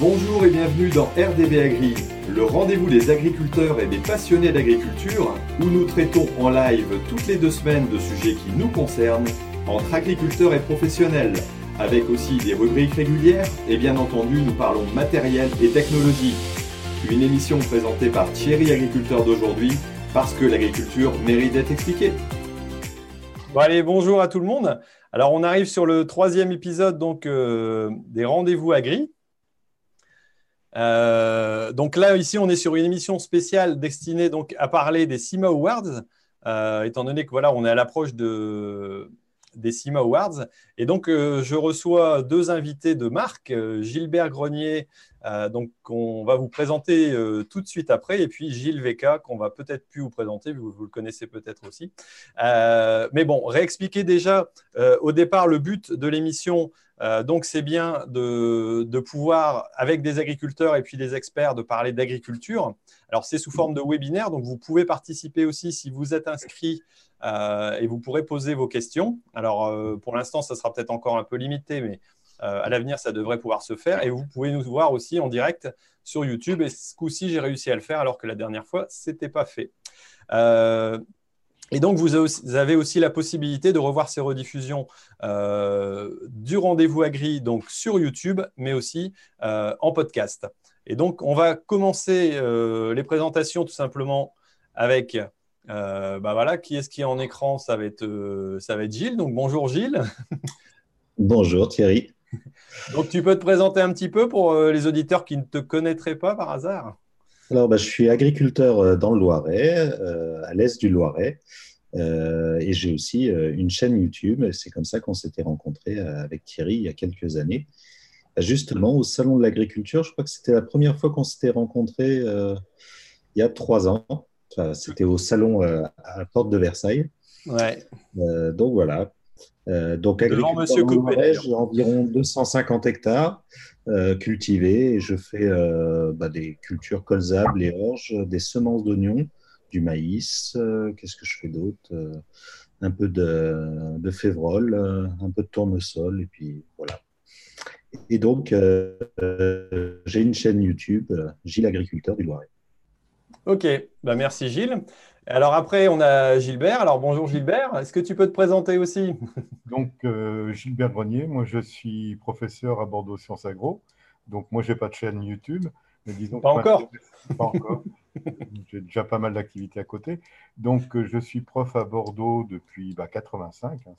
Bonjour et bienvenue dans RDB Agri, le rendez-vous des agriculteurs et des passionnés d'agriculture, où nous traitons en live toutes les deux semaines de sujets qui nous concernent, entre agriculteurs et professionnels, avec aussi des rubriques régulières, et bien entendu nous parlons matériel et technologie. Une émission présentée par Thierry Agriculteur d'aujourd'hui, parce que l'agriculture mérite d'être expliquée. Bon allez, bonjour à tout le monde. Alors on arrive sur le troisième épisode donc euh, des rendez-vous agri. Euh, donc là, ici, on est sur une émission spéciale destinée donc à parler des CIMA Awards, euh, étant donné que voilà, on est à l'approche de, des CIMA Awards. Et donc, euh, je reçois deux invités de marque, Gilbert Grenier, donc qu'on va vous présenter tout de suite après, et puis Gilles Veka, qu'on va peut-être plus vous présenter, vous, le connaissez peut-être aussi. mais bon, réexpliquer déjà au départ le but de l'émission. Euh, donc, c'est bien de, pouvoir, avec des agriculteurs et puis des experts, de parler d'agriculture. Alors, c'est sous forme de webinaire, donc vous pouvez participer aussi si vous êtes inscrit euh, et vous pourrez poser vos questions. Alors, euh, pour l'instant, ça sera peut-être encore un peu limité, mais à l'avenir, ça devrait pouvoir se faire. Et vous pouvez nous voir aussi en direct sur YouTube. Et ce coup-ci, j'ai réussi à le faire alors que la dernière fois, ce n'était pas fait. Et donc, vous avez aussi la possibilité de revoir ces rediffusions euh, du rendez-vous agri donc sur YouTube, mais aussi euh, en podcast. Et donc, on va commencer euh, les présentations tout simplement avec, bah voilà, qui est-ce qui est en écran? Ça va, être, ça va être Gilles. Donc, bonjour Gilles. Bonjour Thierry. Donc, tu peux te présenter un petit peu pour les auditeurs qui ne te connaîtraient pas par hasard alors, bah, je suis agriculteur euh, dans le Loiret, euh, à l'est du Loiret. Euh, et j'ai aussi une chaîne YouTube. C'est comme ça qu'on s'était rencontrés avec Thierry il y a quelques années. Bah, justement, au Salon de l'Agriculture, je crois que c'était la première fois qu'on s'était rencontrés il y a trois ans. c'était au Salon à la Porte de Versailles. Ouais. donc voilà, euh, donc, agriculteur j'ai environ 250 hectares euh, cultivés et je fais euh, bah, des cultures colzables, les orges, des semences d'oignons, du maïs. Qu'est-ce que je fais d'autre Un peu de, de févrole, un peu de tournesol et puis voilà. Et donc, j'ai une chaîne YouTube, Gilles Agriculteur du Loiret. Ok, bah merci Gilles. Alors après, on a Gilbert. Alors bonjour Gilbert, est-ce que tu peux te présenter aussi? Donc euh, Gilbert Grenier, moi je suis professeur à Bordeaux Sciences Agro. Donc moi je n'ai pas de chaîne YouTube. Mais disons pas encore. Pas encore. J'ai déjà pas mal d'activités à côté. Donc euh, je suis prof à Bordeaux depuis bah, 85. Hein,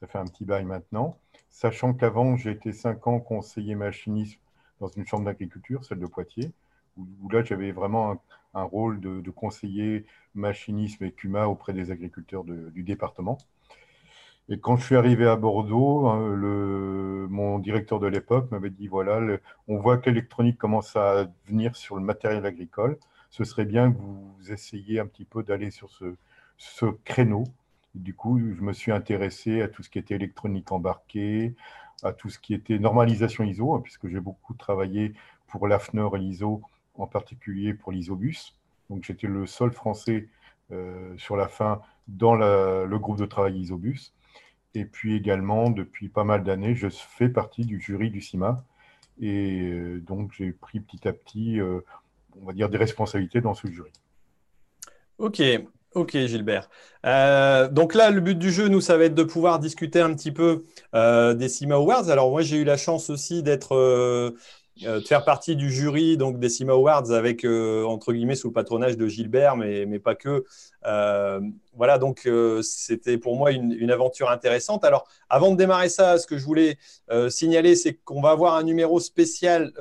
ça fait un petit bail maintenant. Sachant qu'avant j'ai été cinq ans conseiller machiniste dans une chambre d'agriculture, celle de Poitiers, où, là j'avais vraiment un, rôle de, conseiller machinisme et CUMA auprès des agriculteurs du département. Et quand je suis arrivé à Bordeaux, hein, mon directeur de l'époque m'avait dit, voilà, on voit que l'électronique commence à venir sur le matériel agricole. Ce serait bien que vous essayiez un petit peu d'aller sur ce, ce créneau. du coup, je me suis intéressé à tout ce qui était électronique embarquée, à tout ce qui était normalisation ISO, hein, puisque j'ai beaucoup travaillé pour l'AFNOR et ISO, en particulier pour l'ISOBUS. Donc j'étais le seul Français euh, sur la fin dans le groupe de travail ISOBUS. Et puis également, depuis pas mal d'années, je fais partie du jury du CIMA. Et euh, donc j'ai pris petit à petit, euh, on va dire, des responsabilités dans ce jury. Ok, Ok, Gilbert. donc là, le but du jeu, nous, ça va être de pouvoir discuter un petit peu des CIMA Awards. Alors moi, j'ai eu la chance aussi d'être de faire partie du jury donc des CIMA Awards avec euh, entre guillemets sous le patronage de Gilbert, mais, mais pas que. Euh, voilà, donc c'était pour moi une, une, aventure intéressante. Alors, avant de démarrer ça, ce que je voulais signaler, c'est qu'on va avoir un numéro spécial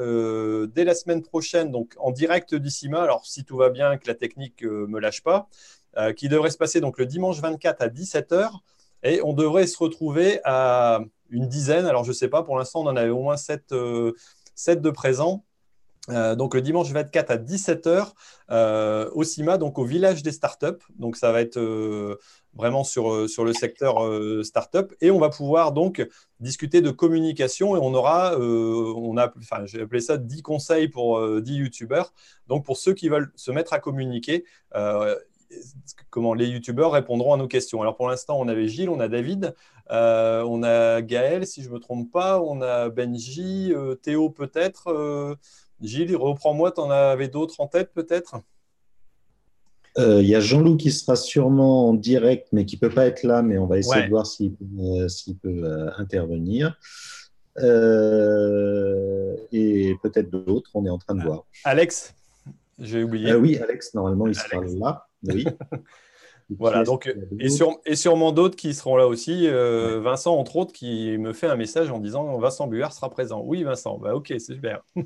dès la semaine prochaine, donc en direct du CIMA. Alors, si tout va bien, que la technique me lâche pas, qui devrait se passer donc le dimanche 24 à 17h. Et on devrait se retrouver à une dizaine. Alors, je sais pas, pour l'instant, on en avait au moins sept 7 de présent. Euh, donc le dimanche 24 à 17h euh, au CIMA, donc au village des startups. Donc ça va être euh, vraiment sur, le secteur startup et on va pouvoir donc discuter de communication et on aura, on a, enfin j'ai appelé ça 10 conseils pour 10 youtubeurs. Donc pour ceux qui veulent se mettre à communiquer, comment les youtubeurs répondront à nos questions. Alors pour l'instant, on avait Gilles, on a David, euh, on a Gaël, si je ne me trompe pas, on a Benji, euh, Théo peut-être. Euh, Gilles, reprends-moi, tu en avais d'autres en tête peut-être? Il y a Jean-Loup qui sera sûrement en direct, mais qui ne peut pas être là, mais on va essayer de voir s'il peut, intervenir. et peut-être d'autres, on est en train de voir. Alex? J'ai oublié. oui, Alex, normalement, il sera là. Oui. voilà, donc, et, et sûrement d'autres qui seront là aussi. Euh, Vincent, entre autres, qui me fait un message en disant Vincent Buard sera présent. Oui, Vincent, bah, ok, c'est super.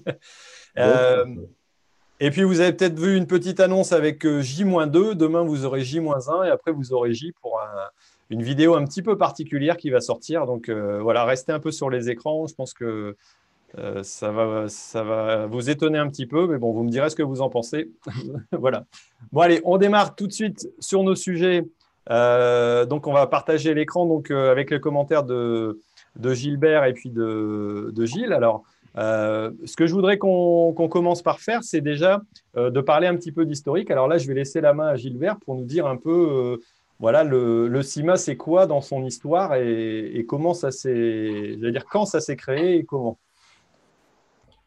Euh, et puis, vous avez peut-être vu une petite annonce avec euh, J-2. Demain, vous aurez J-1 et après, vous aurez J pour une vidéo un petit peu particulière qui va sortir. Donc, voilà, restez un peu sur les écrans. Je pense que euh, ça, va, ça va vous étonner un petit peu, mais bon, vous me direz ce que vous en pensez. voilà. Bon, allez, on démarre tout de suite sur nos sujets. Euh, donc, on va partager l'écran donc euh, avec les commentaires de, de, Gilbert et puis de, de Gilles. Alors, ce que je voudrais qu'on commence par faire, c'est déjà de parler un petit peu d'historique. Alors là, je vais laisser la main à Gilbert pour nous dire un peu voilà, le, le CIMA, c'est quoi dans son histoire et, comment ça s'est, dire, quand ça s'est créé et comment.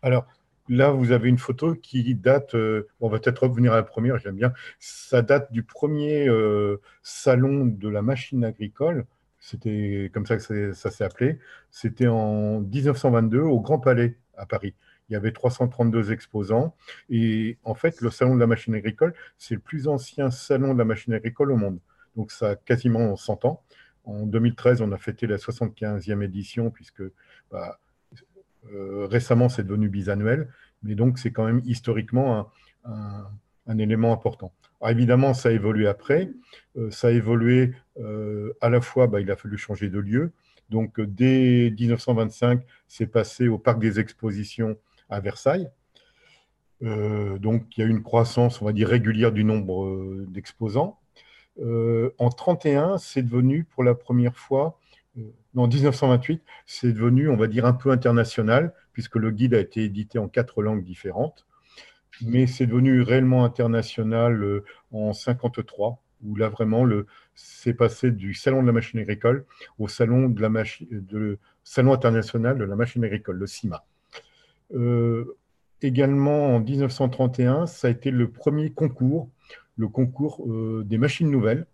Alors, là, vous avez une photo qui date, euh, on va peut-être revenir à la première, j'aime bien, ça date du premier euh, salon de la machine agricole, c'était comme ça que ça s'est appelé, c'était en 1922 au Grand Palais à Paris. Il y avait 332 exposants. Et en fait, le salon de la machine agricole, c'est le plus ancien salon de la machine agricole au monde. Donc, ça a quasiment 100 ans. En 2013, on a fêté la 75e édition, puisque bah, récemment, c'est devenu bisannuel, mais donc c'est quand même historiquement un, élément important. évidemment, ça a évolué après. Euh, ça a évolué euh, à la fois, bah, il a fallu changer de lieu. Donc, dès 1925, c'est passé au Parc des Expositions à Versailles. donc, il y a eu une croissance, on va dire, régulière du nombre d'exposants. en 31, c'est devenu pour la première fois en 1928, c'est devenu, on va dire, un peu international, puisque le guide a été édité en quatre langues différentes. Mais c'est devenu réellement international euh, en 53, où là vraiment, c'est passé du salon de la machine agricole au salon, de la de, salon international de la machine agricole, le CIMA. Euh, également en 1931, ça a été le premier concours, le concours euh, des machines nouvelles,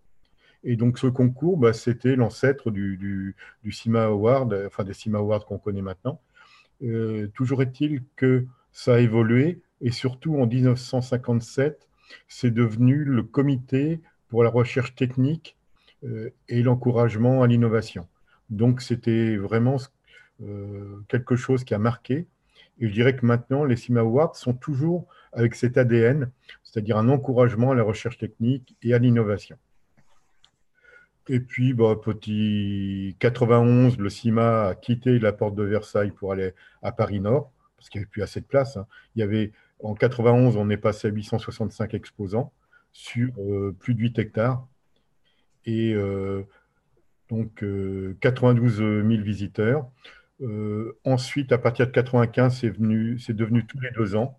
et donc ce concours, bah, c'était l'ancêtre du, du, CIMA Award, enfin des CIMA Awards qu'on connaît maintenant. Euh, toujours est-il que ça a évolué et surtout en 1957, c'est devenu le comité pour la recherche technique euh, et l'encouragement à l'innovation. Donc c'était vraiment euh, quelque chose qui a marqué. Et je dirais que maintenant, les CIMA Awards sont toujours avec cet ADN, c'est-à-dire un encouragement à la recherche technique et à l'innovation. Et puis, bah, petit 91, le CIMA a quitté la porte de Versailles pour aller à Paris Nord, parce qu'il n'y avait plus assez de place. Hein. Il y avait, en 91, on est passé à 865 exposants sur euh, plus de 8 hectares. Et euh, donc, 92 euh, 000 visiteurs. ensuite, à partir de 95, c'est devenu tous les deux ans.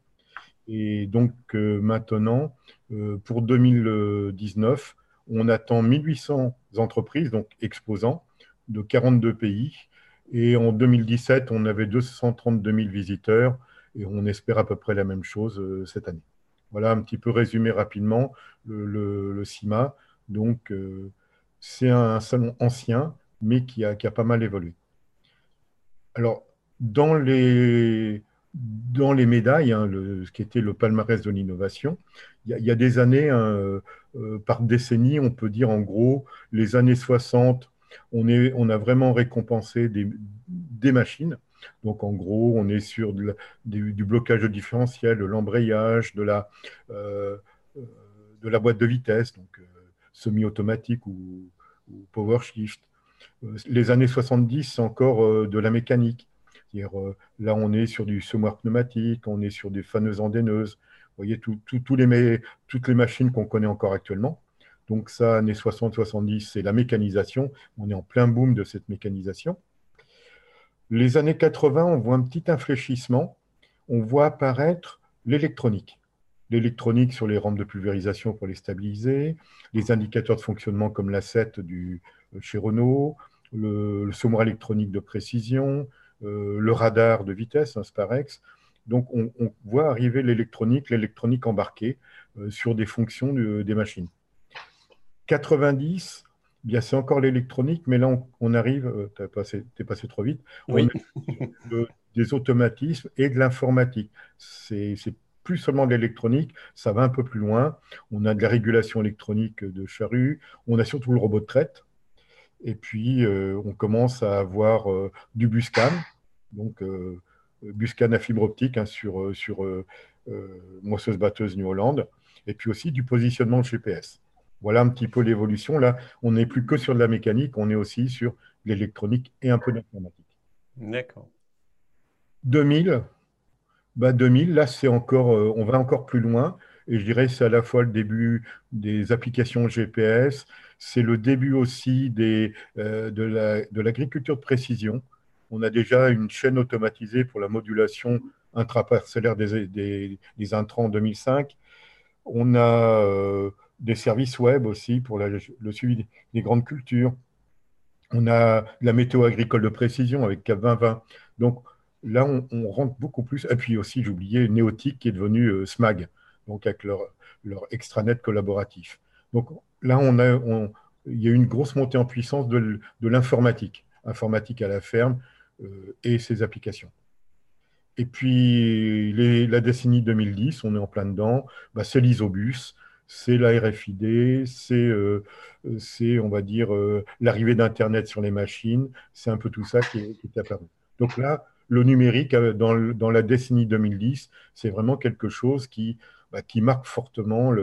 Et donc, maintenant, pour 2019, on attend 1800 entreprises, donc exposants, de 42 pays. Et en 2017, on avait 232 000 visiteurs et on espère à peu près la même chose euh, cette année. Voilà un petit peu résumé rapidement le, CIMA. Donc, euh, c'est un salon ancien, mais qui a, qui a pas mal évolué. Alors, dans les, dans les médailles, hein, ce qui était le palmarès de l'innovation, il y, a des années, hein, euh, par décennie, on peut dire en gros, les années 60, on, est, on a vraiment récompensé des, machines. Donc en gros, on est sur du, blocage de différentiel, de l'embrayage, de, la, euh, euh, de la boîte de vitesse, donc semi-automatique ou, ou, power shift. Les années 70, c'est encore de la mécanique. Là, on est sur du semoir pneumatique, on est sur des faneuses endéneuses, vous voyez, les, toutes les machines qu'on connaît encore actuellement. Donc ça, années 60-70, c'est la mécanisation. On est en plein boom de cette mécanisation. Les années 80, on voit un petit infléchissement. On voit apparaître l'électronique. l'électronique sur les rampes de pulvérisation pour les stabiliser, les indicateurs de fonctionnement comme l'A7 du, chez Renault, le, le électronique de précision, le radar de vitesse, un Sparex. Donc, on, voit arriver l'électronique, l'électronique embarquée sur des fonctions des machines. 90, bien c'est encore l'électronique, mais là on, arrive, euh, tu es passé, passé, trop vite, oui. des automatismes et de l'informatique. C'est plus seulement de l'électronique, ça va un peu plus loin. On a de la régulation électronique de charrue, on a surtout le robot de traite, et puis euh, on commence à avoir euh, du buscan, donc buscan à fibre optique hein, sur, sur moisseuse-batteuse New Holland, et puis aussi du positionnement de GPS. Voilà un petit peu l'évolution. Là, on n'est plus que sur de la mécanique, on est aussi sur l'électronique et un peu d'informatique. D'accord. 2000, bah 2000, là, c'est encore, euh, on va encore plus loin. Et je dirais c'est à la fois le début des applications GPS, c'est le début aussi des, euh, de l'agriculture de, précision. On a déjà une chaîne automatisée pour la modulation intraparcellaire des, des, des intrants en 2005. On a euh, des services web aussi pour le suivi des, grandes cultures. On a la météo agricole de précision avec Cap 2020. Donc là, on, rentre beaucoup plus. Et puis aussi, j'oubliais Néotique qui est devenu euh, SMAG, donc avec leur, leur extranet collaboratif. Donc là, on a, il y a une grosse montée en puissance de, l'informatique, informatique à la ferme euh, et ses applications. Et puis, la décennie 2010, on est en plein dedans, bah, c'est l'isobus, c'est la RFID, euh, c'est, on va dire, euh, l'arrivée d'Internet sur les machines, c'est un peu tout ça qui est, apparu. Donc là, le numérique, euh, dans, la décennie 2010, c'est vraiment quelque chose qui, bah, qui marque fortement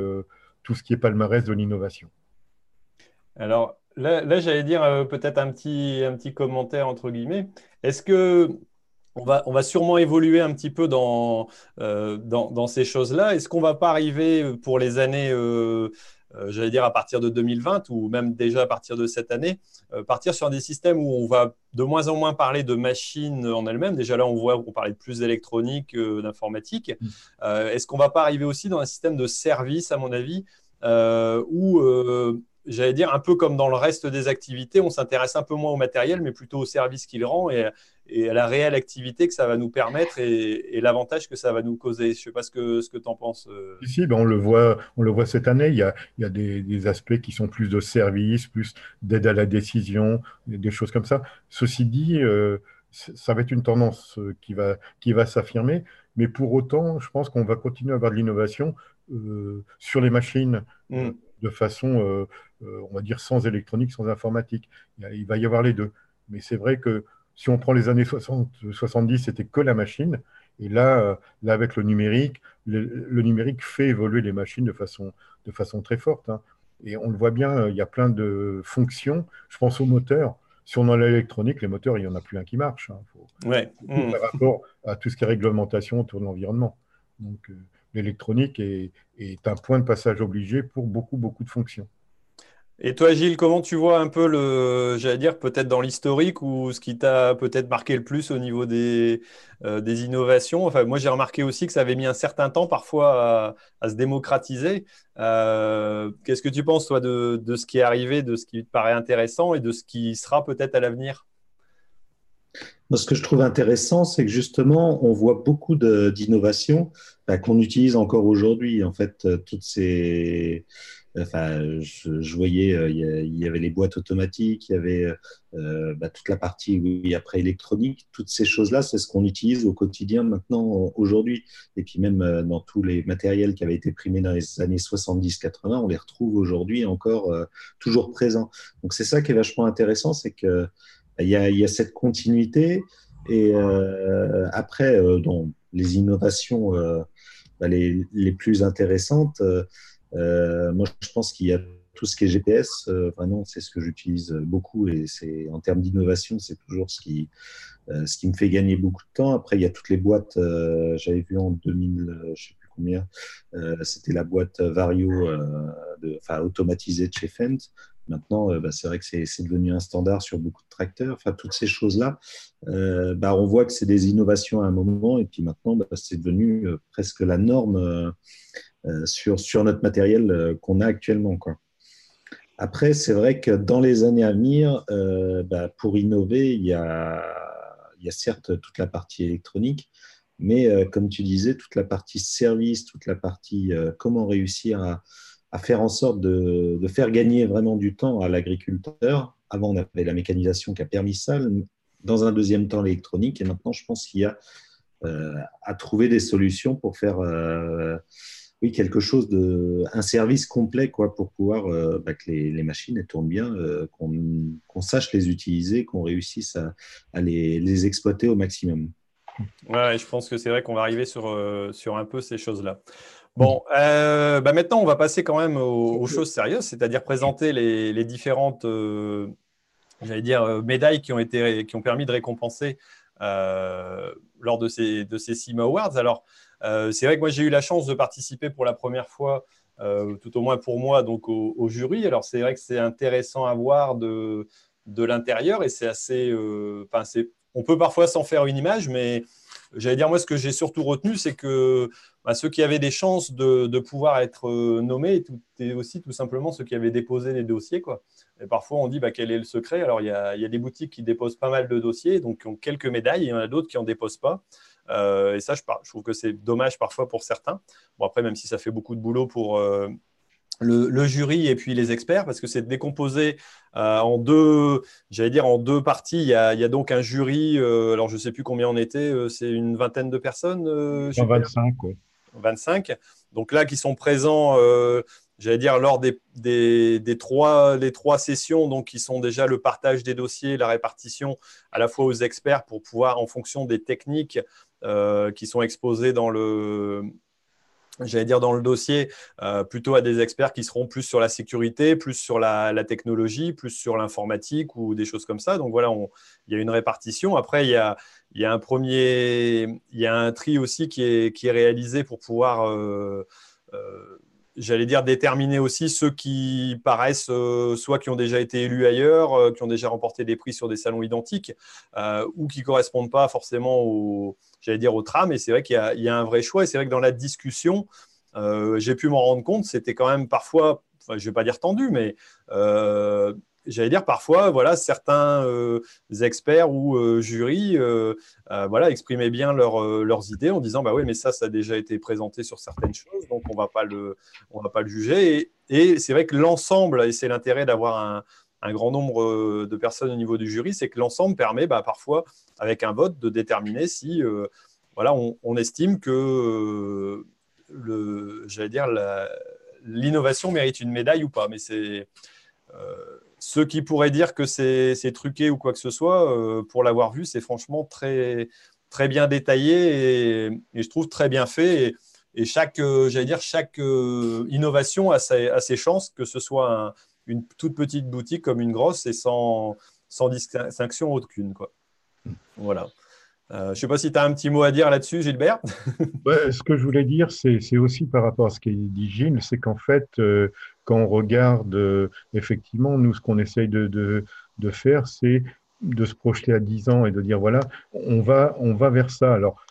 tout ce qui est palmarès de l'innovation. Alors là, là j'allais dire peut-être un petit, un petit commentaire entre guillemets. Est-ce que on va, on va sûrement évoluer un petit peu dans, euh, dans, ces choses-là? Est-ce qu'on ne va pas arriver pour les années, euh, euh, j'allais dire à partir de 2020 ou même déjà à partir de cette année, partir sur des systèmes où on va de moins en moins parler de machines en elles-mêmes. Déjà là, on voit qu'on parlait de plus d'électronique, d'informatique. Mmh. Est-ce qu'on ne va pas arriver aussi dans un système de service, à mon avis, où j'allais dire, un peu comme dans le reste des activités, on s'intéresse un peu moins au matériel, mais plutôt au service qu'il rend et, à la réelle activité que ça va nous permettre et, l'avantage que ça va nous causer. Je ne sais pas ce que, ce que tu en penses. Euh. Ici, ben on, le voit, on le voit cette année, il y a, il y a des, aspects qui sont plus de service, plus d'aide à la décision, des choses comme ça. Ceci dit, euh, ça va être une tendance euh, qui va, qui va s'affirmer, mais pour autant, je pense qu'on va continuer à avoir de l'innovation sur les machines. Mmh. De façon euh, on va dire, sans électronique, sans informatique. Il, va y avoir les deux. Mais c'est vrai que si on prend les années 60, 70, c'était que la machine. Et là, euh, là avec le numérique, le, numérique fait évoluer les machines de façon, de façon très forte. Hein. Et on le voit bien, euh, il y a plein de fonctions. Je pense aux moteurs. Si on a l'électronique, les moteurs, il n'y en a plus un qui marche. Hein. ouais. Par rapport à tout ce qui est réglementation autour de l'environnement. Donc, l'électronique est, un point de passage obligé pour beaucoup, beaucoup de fonctions. Et toi, Gilles, comment tu vois un peu le, j'allais dire, peut-être dans l'historique ou ce qui t'a peut-être marqué le plus au niveau des, euh, innovations? Enfin, moi, j'ai remarqué aussi que ça avait mis un certain temps parfois à, se démocratiser. Euh, qu'est-ce que tu penses, toi, de, de, ce qui est arrivé, de ce qui te paraît intéressant et de ce qui sera peut-être à l'avenir? Ce que je trouve intéressant, c'est que justement, on voit beaucoup d'innovations bah, qu'on utilise encore aujourd'hui. En fait, euh, toutes ces, Enfin, je, voyais, euh, il y, avait les boîtes automatiques, il y avait euh, bah, toute la partie oui, après électronique. Toutes ces choses-là, c'est ce qu'on utilise au quotidien maintenant, aujourd'hui. Et puis même dans tous les matériels qui avaient été primés dans les années 70-80, on les retrouve aujourd'hui encore toujours présents. Donc c'est ça qui est vachement intéressant, c'est que il y, a, cette continuité. Et après, dans les innovations bah, les, les, plus intéressantes, euh, moi, je pense qu'il y a tout ce qui est GPS, euh, vraiment, c'est ce que j'utilise beaucoup et c'est en termes d'innovation, c'est toujours ce qui, euh, ce qui me fait gagner beaucoup de temps. Après, il y a toutes les boîtes, j'avais vu en 2000, je sais plus combien, c'était la boîte Vario, enfin automatisée de chez Fent. Maintenant, euh, bah, c'est vrai que c'est devenu un standard sur beaucoup de tracteurs. Enfin, toutes ces choses-là, euh, bah, on voit que c'est des innovations à un moment, et puis maintenant, bah, c'est devenu euh, presque la norme sur, sur notre matériel qu'on a actuellement. Après, c'est vrai que dans les années à venir, pour innover, il y, a, il y a certes toute la partie électronique, mais comme tu disais, toute la partie service, toute la partie comment réussir à à faire en sorte de, faire gagner vraiment du temps à l'agriculteur. Avant, on avait la mécanisation qui a permis ça. Dans un deuxième temps, l'électronique. Et maintenant, je pense qu'il y a euh, à trouver des solutions pour faire euh, oui, quelque chose de. un service complet quoi, pour pouvoir euh, bah, que les, machines tournent bien, qu'on sache les utiliser, qu'on réussisse à, les, les, exploiter au maximum. Ouais, je pense que c'est vrai qu'on va arriver sur, sur un peu ces choses-là. Bon, euh, bah maintenant, on va passer quand même aux, choses sérieuses, c'est-à-dire présenter les, différentes, euh, j'allais dire, euh, médailles qui ont, été, qui ont permis de récompenser lors de ces, de ces CIMA Awards. Alors, c'est vrai que moi, j'ai eu la chance de participer pour la première fois, tout au moins pour moi, donc au, jury. Alors, c'est vrai que c'est intéressant à voir de, de l'intérieur et c'est assez. On peut parfois s'en faire une image, mais j'allais dire, moi, ce que j'ai surtout retenu, c'est que bah, ceux qui avaient des chances de, pouvoir être euh, nommés étaient aussi tout simplement ceux qui avaient déposé les dossiers. Quoi. Et parfois, on dit bah, quel est le secret? Alors, il y, a, des boutiques qui déposent pas mal de dossiers, donc qui ont quelques médailles, et il y en a d'autres qui n'en déposent pas. Euh, et ça, je, trouve que c'est dommage parfois pour certains. Bon, après, même si ça fait beaucoup de boulot pour, euh, le, jury et puis les experts, parce que c'est décomposé en deux, j'allais dire en deux parties. Il y a, donc un jury, alors je ne sais plus combien on était, c'est une vingtaine de personnes. 25, quoi. 25. Donc là, qui sont présents, j'allais dire, lors des, des, trois, sessions, donc qui sont déjà le partage des dossiers, la répartition à la fois aux experts pour pouvoir, en fonction des techniques qui sont exposées dans le, j'allais dire dans le dossier, euh, plutôt à des experts qui seront plus sur la sécurité, plus sur la, technologie, plus sur l'informatique ou des choses comme ça. Donc voilà, il y a une répartition. Après, il y a, un premier, il y a un tri aussi qui est, réalisé pour pouvoir, euh, euh, j'allais dire, déterminer aussi ceux qui paraissent, soit qui ont déjà été élus ailleurs, qui ont déjà remporté des prix sur des salons identiques, ou qui correspondent pas forcément aux j'allais dire, au tram. Et c'est vrai qu'il y, a un vrai choix. Et c'est vrai que dans la discussion, euh, j'ai pu m'en rendre compte, c'était quand même parfois, je ne vais pas dire tendu, mais euh, j'allais dire parfois, voilà, certains euh, experts ou jurys voilà, exprimaient bien leurs idées en disant, bah oui, mais ça, ça a déjà été présenté sur certaines choses, donc on ne va pas le juger. Et, c'est vrai que l'ensemble, et c'est l'intérêt d'avoir un, un grand nombre euh, de personnes au niveau du jury, c'est que l'ensemble permet bah, parfois, avec un vote, de déterminer si euh, voilà, on, estime que euh, le, l'innovation mérite une médaille ou pas. Mais c'est ceux qui pourraient dire que c'est, truqué ou quoi que ce soit, pour l'avoir vu, c'est franchement très, très bien détaillé et, je trouve très bien fait. Et, chaque, j'allais dire, chaque innovation a ses, a ses, chances, que ce soit un une toute petite boutique comme une grosse et sans, sans distinction aucune. Quoi. Voilà. Euh, je ne sais pas si tu as un petit mot à dire là-dessus, Gilbert. ce que je voulais dire, c'est aussi par rapport à ce qu'a dit Gilles, c'est qu'en fait, euh, quand on regarde, euh, effectivement, nous, ce qu'on essaye de, faire, c'est de se projeter à 10 ans et de dire, voilà, on va, on va vers ça. Alors,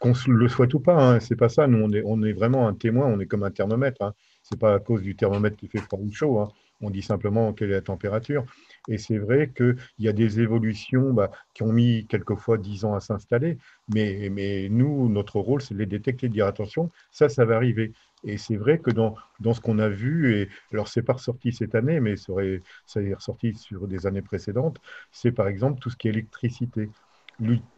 qu'on le souhaite ou pas, hein, c'est pas ça. Nous, on est, on est vraiment un témoin, on est comme un thermomètre. Hein. Ce n'est pas à cause du thermomètre qui fait froid ou chaud. Hein. On dit simplement quelle est la température. Et c'est vrai qu'il y a des évolutions bah, qui ont mis quelquefois 10 ans à s'installer, mais, mais, nous, notre rôle, c'est de les détecter, de dire attention, ça, ça va arriver. Et c'est vrai que dans, dans ce qu'on a vu, et alors c'est pas ressorti cette année, mais ça, aurait, ça est ressorti sur des années précédentes, c'est par exemple tout ce qui est électricité.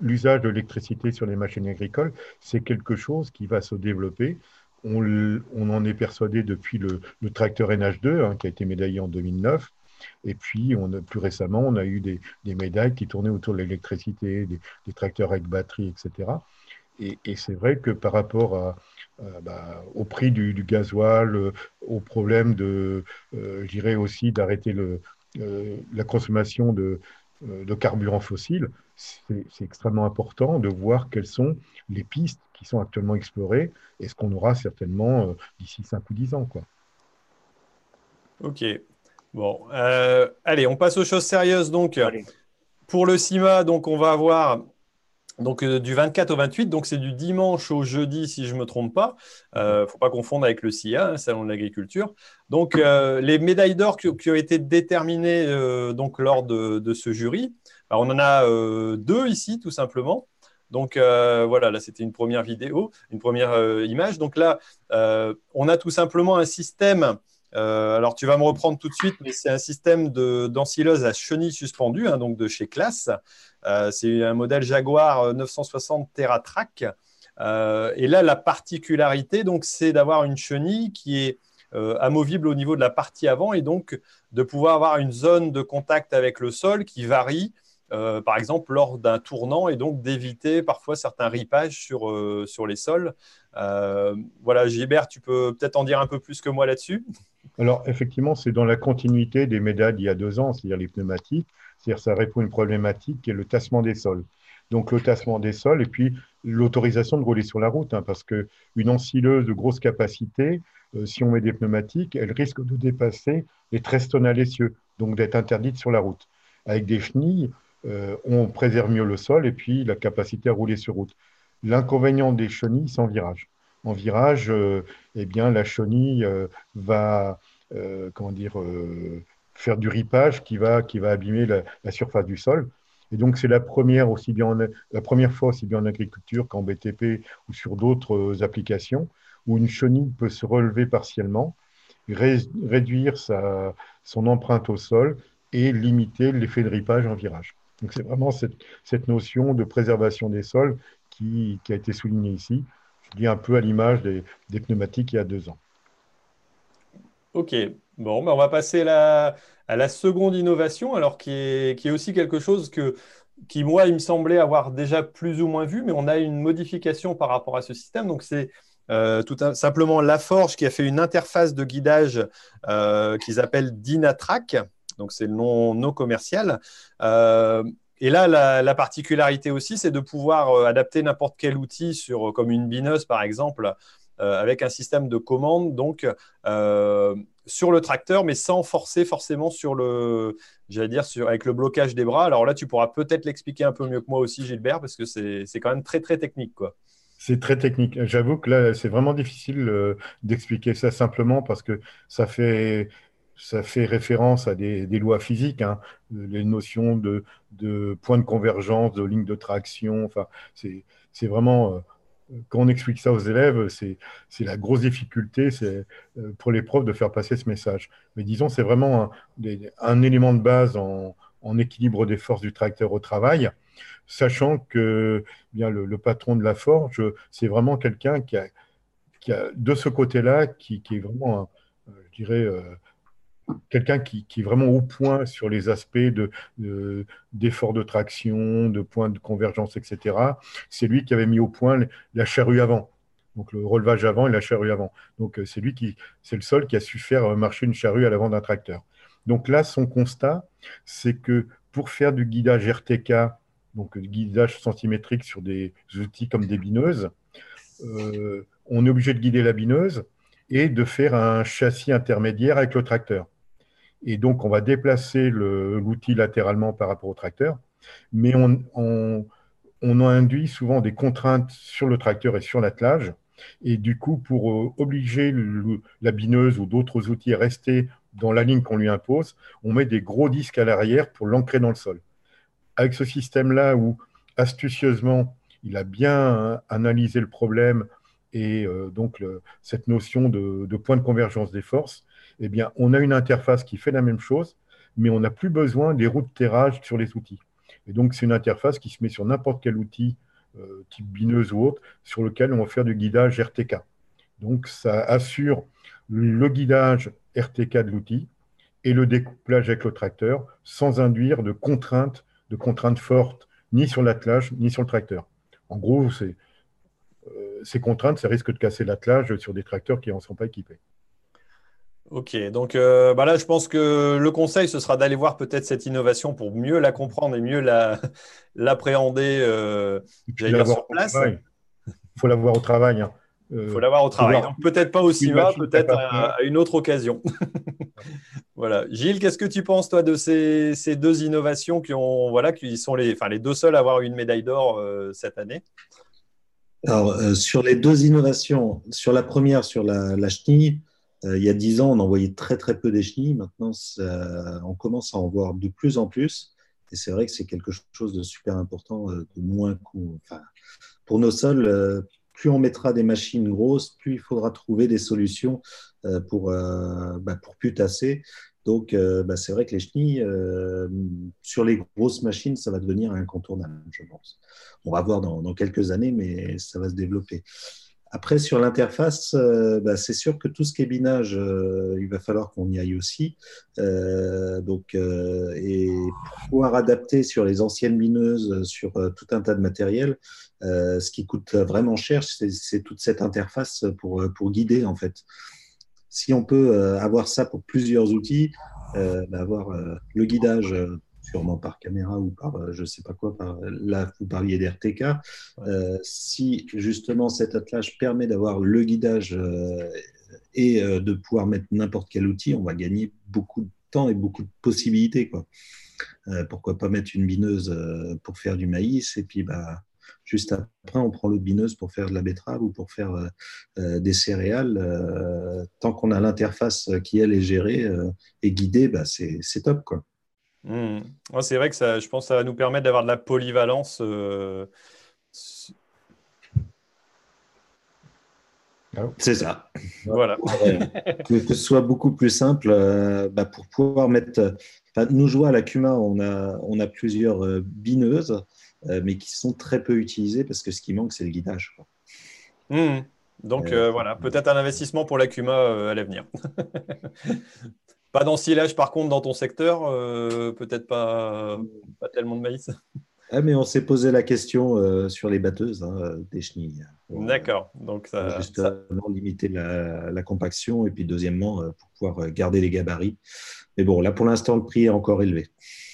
L'usage de l'électricité sur les machines agricoles, c'est quelque chose qui va se développer on, en est persuadé depuis le, tracteur NH2 hein, qui a été médaillé en 2009. Et puis, plus récemment, on a eu des, médailles qui tournaient autour de l'électricité, des, tracteurs avec batterie, etc. Et, c'est vrai que par rapport bah, au prix du, gasoil, euh, au problème de, euh, aussi d'arrêter euh, la consommation de, de carburants fossiles, c'est extrêmement important de voir quelles sont les pistes qui sont actuellement explorées et ce qu'on aura certainement euh, d'ici 5 ou 10 ans. Quoi. Ok. Bon, euh, allez, on passe aux choses sérieuses. Donc, pour le CIMA, donc on va avoir donc euh, du 24 au 28, donc c'est du dimanche au jeudi si je ne me trompe pas. Il euh, ne faut pas confondre avec le CIA, hein, Salon de l'agriculture. Donc les médailles d'or qui, ont été déterminées donc lors de, ce jury, bah, on en a deux ici tout simplement. Donc voilà, là c'était une première vidéo, une première image. Donc là, on a tout simplement un système euh, alors, tu vas me reprendre tout de suite, mais c'est un système d'ensileuse à chenilles suspendues, hein, donc de chez Class. Euh, c'est un modèle Jaguar 960 TerraTrack. Euh, et là, la particularité, donc, c'est d'avoir une chenille qui est amovible au niveau de la partie avant et donc de pouvoir avoir une zone de contact avec le sol qui varie par exemple lors d'un tournant et donc d'éviter parfois certains ripages sur, sur les sols. voilà, Gilbert, tu peux peut-être en dire un peu plus que moi là-dessus? Alors, effectivement, c'est dans la continuité des médailles d'il y a deux ans, c'est-à-dire les pneumatiques. C'est-à-dire ça répond à une problématique qui est le tassement des sols. Donc, le tassement des sols et puis l'autorisation de rouler sur la route, hein, parce qu'une ensileuse de grosse capacité, euh, si on met des pneumatiques, elle risque de dépasser les 13 tonnes à l'essieu, donc d'être interdite sur la route. Avec des chenilles, euh, on préserve mieux le sol et puis la capacité à rouler sur route. L'inconvénient des chenilles, en virage en virage, euh, eh bien, la chenille euh, va euh, comment dire, faire du ripage qui va, qui va abîmer la, surface du sol. Et donc, c'est la première, aussi bien la première fois aussi bien en agriculture qu'en BTP ou sur d'autres applications où une chenille peut se relever partiellement, réduire sa, son empreinte au sol et limiter l'effet de ripage en virage. Donc, c'est vraiment cette, cette, notion de préservation des sols qui, qui a été soulignée ici un peu à l'image des, pneumatiques il y a deux ans. Ok, bon, ben on va passer à la seconde innovation, alors qui est, qui est aussi quelque chose que, qui, moi, il me semblait avoir déjà plus ou moins vu, mais on a une modification par rapport à ce système. Donc, c'est euh, tout simplement Laforge qui a fait une interface de guidage euh, qu'ils appellent Dynatrack. Donc, c'est le nom, non commercial. Euh, et là, la, particularité aussi, c'est de pouvoir euh, adapter n'importe quel outil, sur, euh, comme une bineuse par exemple, euh, avec un système de commande, donc sur le tracteur, mais sans forcer forcément sur le, dire, sur, avec le blocage des bras. Alors là, tu pourras peut-être l'expliquer un peu mieux que moi aussi, Gilbert, parce que c'est quand même très très technique, quoi. C'est très technique. J'avoue que là, c'est vraiment difficile d'expliquer ça simplement parce que ça fait ça fait référence à des, lois physiques, hein. les notions de, points de convergence, de lignes de traction. Enfin, c'est vraiment, euh, quand on explique ça aux élèves, c'est la grosse difficulté euh, pour les profs de faire passer ce message. Mais disons, c'est vraiment un, élément de base en, équilibre des forces du tracteur au travail, sachant que bien le, patron de la forge, c'est vraiment quelqu'un qui a, de ce côté-là, qui, est vraiment, je dirais, euh, quelqu'un qui, est vraiment au point sur les aspects de, de, traction, de points de convergence, etc. C'est lui qui avait mis au point la charrue avant. Donc le relevage avant et la charrue avant. Donc euh, c'est lui qui, c'est le seul qui a su faire marcher une charrue à l'avant d'un tracteur. Donc là, son constat, c'est que pour faire du guidage RTK, donc du guidage centimétrique sur des outils comme des bineuses, euh, on est obligé de guider la bineuse et de faire un châssis intermédiaire avec le tracteur. Et donc, on va déplacer l'outil latéralement par rapport au tracteur, mais on, induit souvent des contraintes sur le tracteur et sur l'attelage. Et du coup, pour euh, obliger la bineuse ou d'autres outils à rester dans la ligne qu'on lui impose, on met des gros disques à l'arrière pour l'ancrer dans le sol. Avec ce système-là où, astucieusement, il a bien analysé le problème et euh, donc cette notion de, point de convergence des forces, eh on a une interface qui fait la même chose, mais on n'a plus besoin des roues de terrage sur les outils. Et donc, c'est une interface qui se met sur n'importe quel outil, euh, type bineuse ou autre, sur lequel on va faire du guidage RTK. Donc, ça assure le guidage RTK de l'outil et le découplage avec le tracteur sans induire de contraintes, de contraintes fortes, ni sur l'attelage, ni sur le tracteur. En gros, euh, ces contraintes, ça risque de casser l'attelage sur des tracteurs qui n'en sont pas équipés. Ok, donc euh, bah là, je pense que le conseil, ce sera d'aller voir peut-être cette innovation pour mieux la comprendre et mieux l'appréhender euh, sur place. Il faut la voir au travail. Hein. Il faut la voir au travail. peut-être pas au cinéma, peut-être à, une autre occasion. Voilà. Gilles, qu'est-ce que tu penses, toi, de ces, deux innovations qui, ont, voilà, qui sont les, enfin, les deux seuls à avoir une médaille d'or euh, cette année? Alors, euh, sur les deux innovations, sur la première, sur la, la chenille, euh, il y a dix ans, on en voyait très, très peu des chenilles. Maintenant, on commence à en voir de plus en plus. Et c'est vrai que c'est quelque chose de super important, de moins enfin, pour nos sols, plus on mettra des machines grosses, plus il faudra trouver des solutions euh, pour, euh, bah, putasser. Donc, euh, bah, c'est vrai que les chenilles, sur les grosses machines, ça va devenir incontournable, je pense. On va voir dans, quelques années, mais ça va se développer. Après, sur l'interface, bah, c'est sûr que tout ce qui est binage, il va falloir qu'on y aille aussi. donc, et pouvoir adapter sur les anciennes bineuses, sur tout un tas de matériel, ce qui coûte vraiment cher, c'est toute cette interface pour, pour guider, en fait si on peut euh, avoir ça pour plusieurs outils, euh, bah, avoir euh, le guidage sûrement par caméra ou par je ne sais pas quoi, par, là vous parliez d'RTK, si justement cet attelage permet d'avoir le guidage et de pouvoir mettre n'importe quel outil, on va gagner beaucoup de temps et beaucoup de possibilités. Quoi. pourquoi pas mettre une bineuse pour faire du maïs et puis bah, Juste après, on prend l'autre bineuse pour faire de la betterave ou pour faire euh, euh, des céréales. Euh, tant qu'on a l'interface qui, elle, est gérée et guidée, bah, c'est top. Quoi. Mmh. c'est vrai que ça, je pense que ça va nous permettre d'avoir de la polyvalence. C'est ça. Voilà. que, ce soit beaucoup plus simple bah, pour pouvoir mettre. nous jouer à la Cuma, on a, on a plusieurs bineuses. Euh, mais qui sont très peu utilisés parce que ce qui manque, c'est le guidage. Mmh. Donc euh, voilà, peut-être un investissement pour l'Acuma euh, à l'avenir. pas d'ensilage par contre dans ton secteur, peut-être pas, pas tellement de maïs. Ah, mais on s'est posé la question sur les batteuses hein, des chenilles. D'accord. Donc ça, justement limiter la, la, compaction et puis deuxièmement pour pouvoir garder les gabarits. Mais bon, là pour l'instant le prix est encore élevé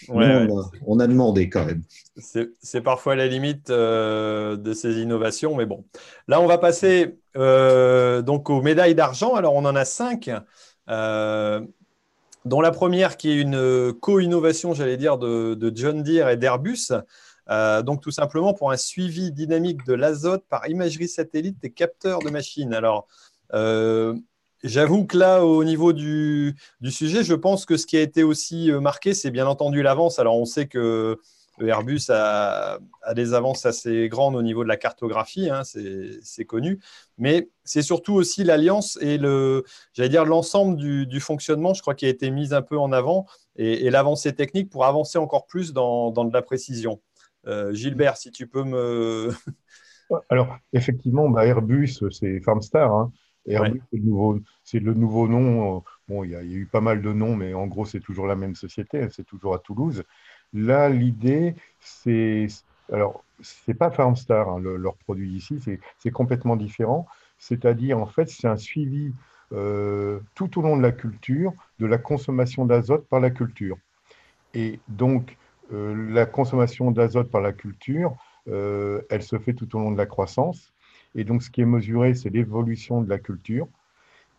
on, a, demandé quand même. C'est parfois la limite euh, de ces innovations, mais bon. Là, on va passer euh, donc aux médailles d'argent. Alors, on en a cinq, euh, dont la première qui est une co-innovation, j'allais dire, de, John Deere et d'Airbus. donc, tout simplement pour un suivi dynamique de l'azote par imagerie satellite et capteurs de machines. Alors, J'avoue que là, au niveau du, sujet, je pense que ce qui a été aussi euh, marqué, c'est bien entendu l'avance. Alors, on sait que Airbus a, des avances assez grandes au niveau de la cartographie, hein, c'est connu, mais c'est surtout aussi l'alliance et le, j'allais dire l'ensemble du, fonctionnement, je crois, qui a été mis un peu en avant et, l'avancée technique pour avancer encore plus dans, de la précision. Euh, Gilbert, si tu peux me. Alors, effectivement, bah, Airbus, c'est Farmstar. Hein. Airbus, c'est le, nouveau nom. Bon, il y, a, eu pas mal de noms, mais en gros, c'est toujours la même société. C'est toujours à Toulouse. Là, l'idée, c'est. Alors, c'est pas Farmstar, hein, leur produit ici, c'est complètement différent. C'est-à-dire, en fait, c'est un suivi euh, tout au long de la culture de la consommation d'azote par la culture. Et donc, euh, la consommation d'azote par la culture, elle se fait tout au long de la croissance. Et donc, ce qui est mesuré, c'est l'évolution de la culture.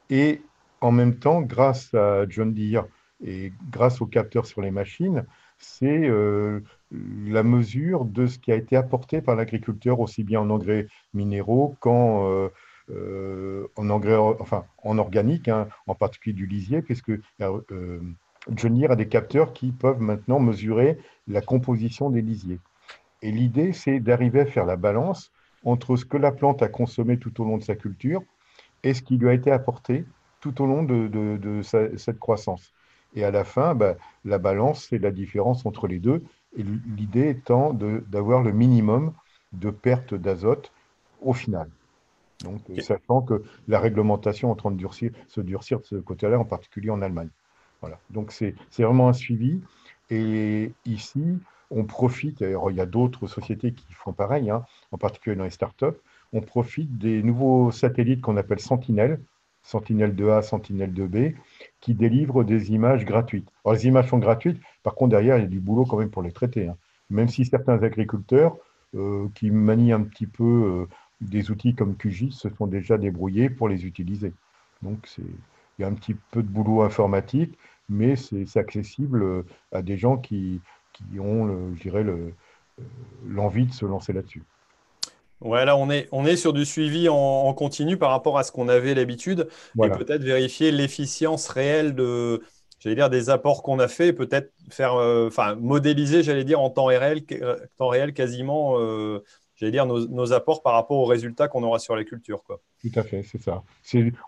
Et en même temps, grâce à John Deere et grâce aux capteurs sur les machines, c'est euh, la mesure de ce qui a été apporté par l'agriculteur, aussi bien en engrais minéraux qu'en euh, euh, en engrais, enfin, en organique, hein, en particulier du lisier, puisque Deere a des capteurs qui peuvent maintenant mesurer la composition des lisiers. Et l'idée, c'est d'arriver à faire la balance entre ce que la plante a consommé tout au long de sa culture et ce qui lui a été apporté tout au long de, cette croissance. Et à la fin, bah, la balance, c'est la différence entre les deux. Et l'idée étant d'avoir le minimum de perte d'azote au final. Donc, sachant que la réglementation est en train de durcir, se durcir de ce côté-là, en particulier en Allemagne. Voilà. Donc, c'est vraiment un suivi. Et ici, on profite, il y a d'autres sociétés qui font pareil, hein, en particulier dans les startups, on profite des nouveaux satellites qu'on appelle Sentinelle, Sentinelle 2A, Sentinelle 2B, qui délivrent des images gratuites. Alors, les images sont gratuites, par contre, derrière, il y a du boulot quand même pour les traiter. Hein. Même si certains agriculteurs euh, qui manient un petit peu euh, des outils comme QGIS se sont déjà débrouillés pour les utiliser. Donc, il y a un petit peu de boulot informatique, mais c'est accessible à des gens qui, qui ont, je dirais, l'envie de se lancer là-dessus. Ouais, là, on est, on est sur du suivi en, continu par rapport à ce qu'on avait l'habitude et peut-être vérifier l'efficience réelle de, j'allais dire, des apports qu'on a fait, peut-être faire, euh, enfin, modéliser, j'allais dire, en temps réel, temps réel quasiment, euh, j'allais dire, nos, apports par rapport aux résultats qu'on aura sur la culture. Quoi. Tout à fait, c'est ça.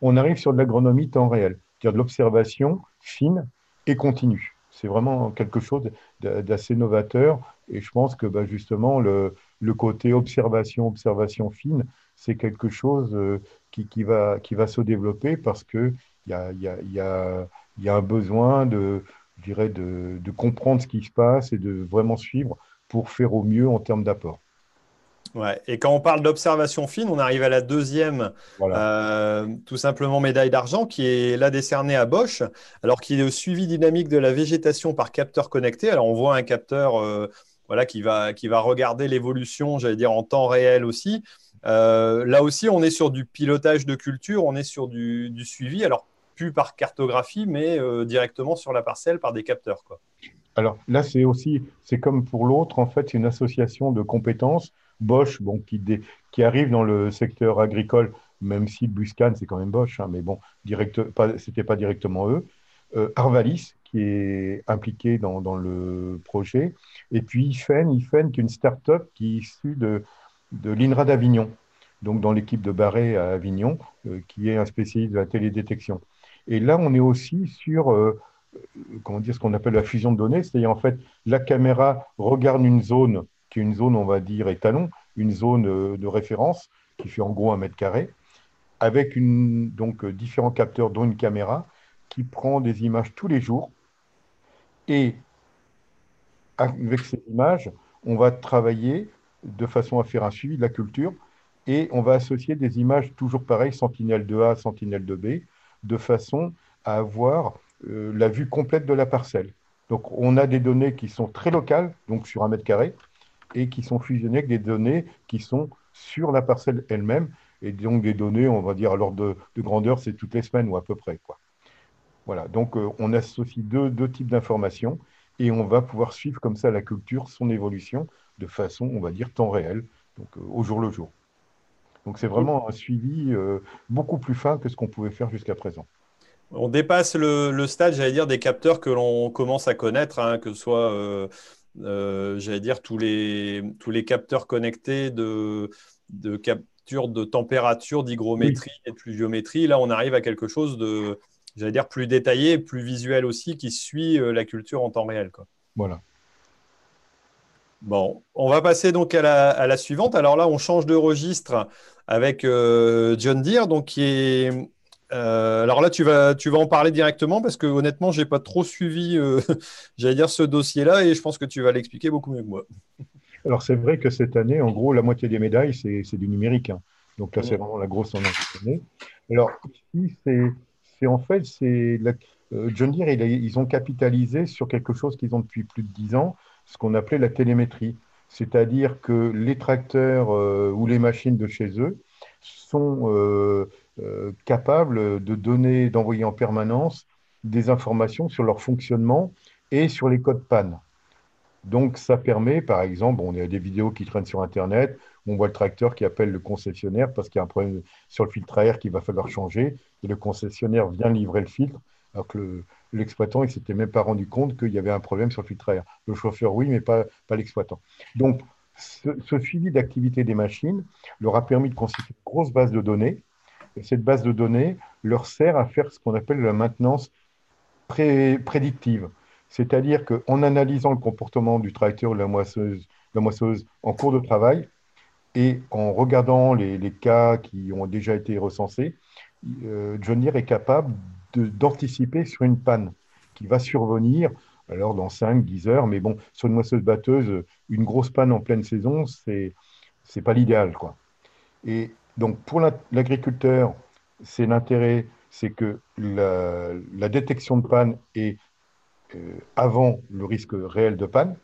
On arrive sur de l'agronomie temps réel, c'est-à-dire de l'observation fine et continue. C'est vraiment quelque chose d'assez novateur et je pense que bah, justement, le, le côté observation, observation fine, c'est quelque chose euh, qui, qui, va, qui va se développer parce qu'il y a, y, a, y, a, y a un besoin de, je dirais de, de, comprendre ce qui se passe et de vraiment suivre pour faire au mieux en termes d'apport. Ouais. Et quand on parle d'observation fine, on arrive à la deuxième, euh, tout simplement médaille d'argent, qui est là décernée à Bosch, alors qu'il est au suivi dynamique de la végétation par capteur connecté. Alors on voit un capteur euh, voilà, qui, va, qui va regarder l'évolution, j'allais dire, en temps réel aussi. Euh, là aussi, on est sur du pilotage de culture, on est sur du, suivi, alors plus par cartographie, mais euh, directement sur la parcelle par des capteurs. Alors là, c'est aussi, c'est comme pour l'autre, en fait, c'est une association de compétences. Bosch, bon, qui, qui arrive dans le secteur agricole, même si Buscan, c'est quand même Bosch, hein, mais bon, direct, pas, c'était pas directement eux. Euh, Arvalis, qui est impliqué dans, le projet, et puis IFEN, IFEN qui est une start-up qui est issue de, de l'INRA d'Avignon, donc dans l'équipe de Barré à Avignon, euh, qui est un spécialiste de la télédétection. Et là, on est aussi sur euh, comment dire, ce qu'on appelle la fusion de données, c'est-à-dire en fait, la caméra regarde une zone qui est une zone, on va dire, étalon, une zone de référence qui fait en gros un mètre carré, avec une, donc différents capteurs, dont une caméra, qui prend des images tous les jours. Et avec ces images, on va travailler de façon à faire un suivi de la culture et on va associer des images toujours pareilles, Sentinelle 2A, Sentinelle 2B, de façon à avoir euh, la vue complète de la parcelle. Donc on a des données qui sont très locales, donc sur un mètre carré, et qui sont fusionnées avec des données qui sont sur la parcelle elle-même, et donc des données, on va dire à l'ordre de, grandeur, c'est toutes les semaines ou à peu près. Quoi. Voilà, donc euh, on associe deux, deux types d'informations et on va pouvoir suivre comme ça la culture, son évolution de façon, on va dire, temps réel, donc euh, au jour le jour. Donc c'est vraiment un suivi euh, beaucoup plus fin que ce qu'on pouvait faire jusqu'à présent. On dépasse le, stade, j'allais dire, des capteurs que l'on commence à connaître, hein, que ce soit, j'allais dire, tous les, tous les capteurs connectés de, de capture de température, d'hygrométrie et de pluviométrie. Là, on arrive à quelque chose de, j'allais dire, plus détaillé, plus visuel aussi, qui suit euh, la culture en temps réel. Quoi. Voilà. Bon, on va passer donc à la, suivante. Alors là, on change de registre avec euh, John Deere, donc qui est. Euh, alors là, tu vas, tu vas en parler directement parce que honnêtement, j'ai pas trop suivi, j'allais dire, ce dossier-là et je pense que tu vas l'expliquer beaucoup mieux que moi. Alors c'est vrai que cette année, en gros, la moitié des médailles, c'est du numérique. Hein. Donc là, c'est vraiment la grosse année. Alors ici, c'est c'est en fait, c'est euh, John Deere, ils ont capitalisé sur quelque chose qu'ils ont depuis plus de dix ans, ce qu'on appelait la télémétrie. C'est-à-dire que les tracteurs euh, ou les machines de chez eux sont euh, capables de donner, d'envoyer en permanence des informations sur leur fonctionnement et sur les codes panne. Donc, ça permet, par exemple, on a des vidéos qui traînent sur Internet, on voit le tracteur qui appelle le concessionnaire parce qu'il y a un problème sur le filtre à air qu'il va falloir changer, et le concessionnaire vient livrer le filtre, alors que l'exploitant, il ne s'était même pas rendu compte qu'il y avait un problème sur le filtre à air. Le chauffeur, oui, mais pas, pas l'exploitant. Donc, ce, suivi d'activité des machines leur a permis de constituer une grosse base de données, et cette base de données leur sert à faire ce qu'on appelle la maintenance prédictive. C'est-à-dire qu'en analysant le comportement du tracteur ou la moisseuse, la moisseuse en cours de travail et en regardant les, cas qui ont déjà été recensés, euh, John Deere est capable d'anticiper sur une panne qui va survenir alors dans 5-10 heures. Mais bon, sur une moisseuse batteuse, une grosse panne en pleine saison, c'est n'est pas l'idéal. Et donc pour l'agriculteur, c'est l'intérêt, c'est que la, la, détection de panne est euh, avant le risque réel de panne.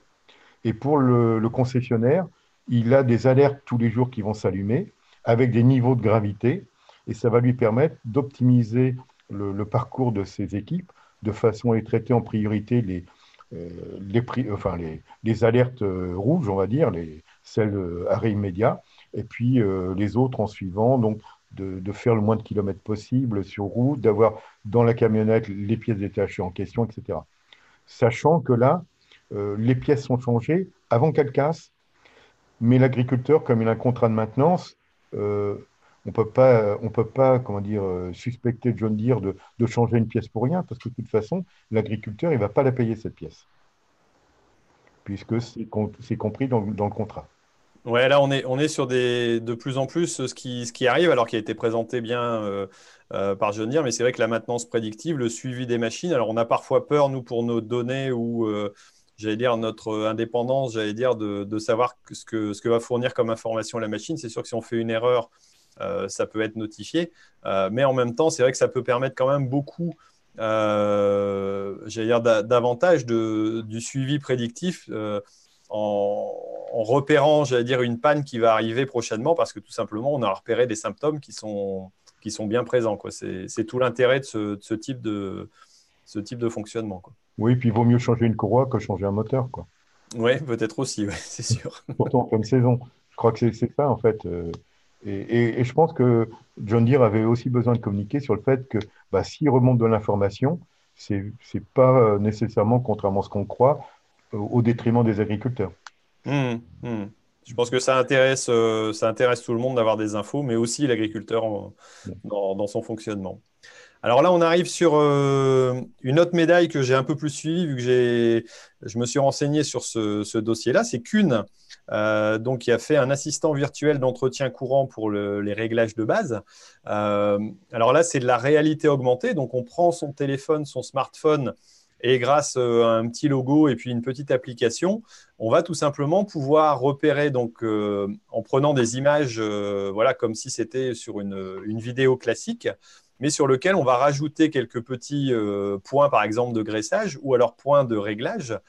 Et pour le, concessionnaire, il a des alertes tous les jours qui vont s'allumer avec des niveaux de gravité et ça va lui permettre d'optimiser le, parcours de ses équipes de façon à les traiter en priorité les, les, enfin, les, les, alertes rouges, on va dire, les, celles arrêt immédiat, et puis les autres en suivant. Donc, de, faire le moins de kilomètres possible sur route, d'avoir dans la camionnette les pièces détachées en question, etc. Sachant que là, euh, les pièces sont changées avant qu'elles cassent, mais l'agriculteur, comme il a un contrat de maintenance, euh, on peut pas, on peut pas comment dire, euh, suspecter John Deere de, changer une pièce pour rien, parce que de toute façon, l'agriculteur, il ne va pas la payer, cette pièce, puisque c'est compris dans, le contrat. Ouais, là, on est, on est sur des, de plus en plus ce qui, ce qui arrive, alors qu'il a été présenté bien euh, par John Deere, mais c'est vrai que la maintenance prédictive, le suivi des machines, alors on a parfois peur, nous, pour nos données ou, j'allais dire, notre indépendance, j'allais dire, de, savoir ce que, va fournir comme information la machine. C'est sûr que si on fait une erreur, ça peut être notifié, mais en même temps, c'est vrai que ça peut permettre quand même beaucoup, j'allais dire, davantage du suivi prédictif en, repérant, j'allais dire, une panne qui va arriver prochainement parce que tout simplement, on a repéré des symptômes qui sont, qui sont bien présents. C'est tout l'intérêt de, ce, type de, fonctionnement. Oui, puis il vaut mieux changer une courroie que changer un moteur. Oui, peut-être aussi, c'est sûr. Pourtant, en saison. Je crois que c'est ça, en fait. Euh, et, je pense que John Deere avait aussi besoin de communiquer sur le fait que bah, s'il remonte de l'information, ce n'est pas euh, nécessairement, contrairement à ce qu'on croit, au détriment des agriculteurs. Mmh, mmh. Je pense que ça intéresse, euh, ça intéresse tout le monde d'avoir des infos, mais aussi l'agriculteur dans, son fonctionnement. Alors là, on arrive sur euh, une autre médaille que j'ai un peu plus suivie, vu que je me suis renseigné sur ce, dossier-là. C'est Kuhn, euh, donc, qui a fait un assistant virtuel d'entretien courant pour les réglages de base. alors là, c'est de la réalité augmentée. Donc, on prend son téléphone, son smartphone, et grâce euh, à un petit logo et puis une petite application, on va tout simplement pouvoir repérer, donc, euh, en prenant des images, euh, voilà, comme si c'était sur une, vidéo classique, mais sur lequel on va rajouter quelques petits points, par exemple, de graissage ou alors points de réglage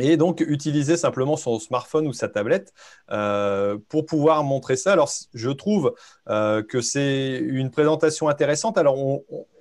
et donc utiliser simplement son smartphone ou sa tablette euh, pour pouvoir montrer ça. Alors, je trouve euh, que c'est une présentation intéressante. Alors,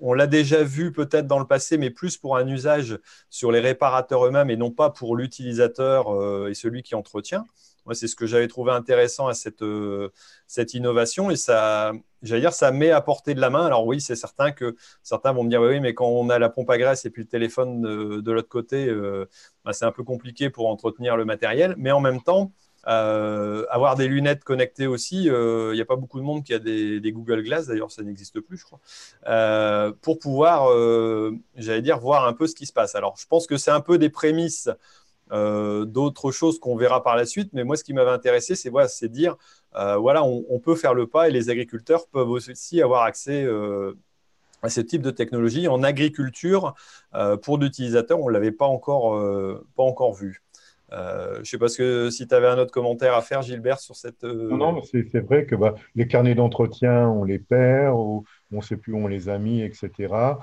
on, l'a déjà vu peut-être dans le passé, mais plus pour un usage sur les réparateurs eux-mêmes et non pas pour l'utilisateur euh, et celui qui entretient. Moi, c'est ce que j'avais trouvé intéressant à cette, euh, cette innovation et ça, j'allais dire, ça met à portée de la main. Alors oui, c'est certain que certains vont me dire oui, mais quand on a la pompe à graisse et puis le téléphone de, l'autre côté, euh, bah, c'est un peu compliqué pour entretenir le matériel. Mais en même temps, euh, avoir des lunettes connectées aussi, il n'y a pas beaucoup de monde qui a des Google Glass, d'ailleurs ça n'existe plus, je crois, pour pouvoir, j'allais dire, voir un peu ce qui se passe. Alors je pense que c'est un peu des prémices euh, d'autres choses qu'on verra par la suite. Mais moi, ce qui m'avait intéressé, c'est voilà, dire, euh, voilà, on, peut faire le pas et les agriculteurs peuvent aussi avoir accès euh, à ce type de technologie en agriculture pour l'utilisateur. On ne l'avait pas encore, pas encore vu. je ne sais pas si tu avais un autre commentaire à faire, Gilbert, sur cette. Non, non c'est vrai que bah, les carnets d'entretien, on les perd, ou on ne sait plus où on les a mis, etc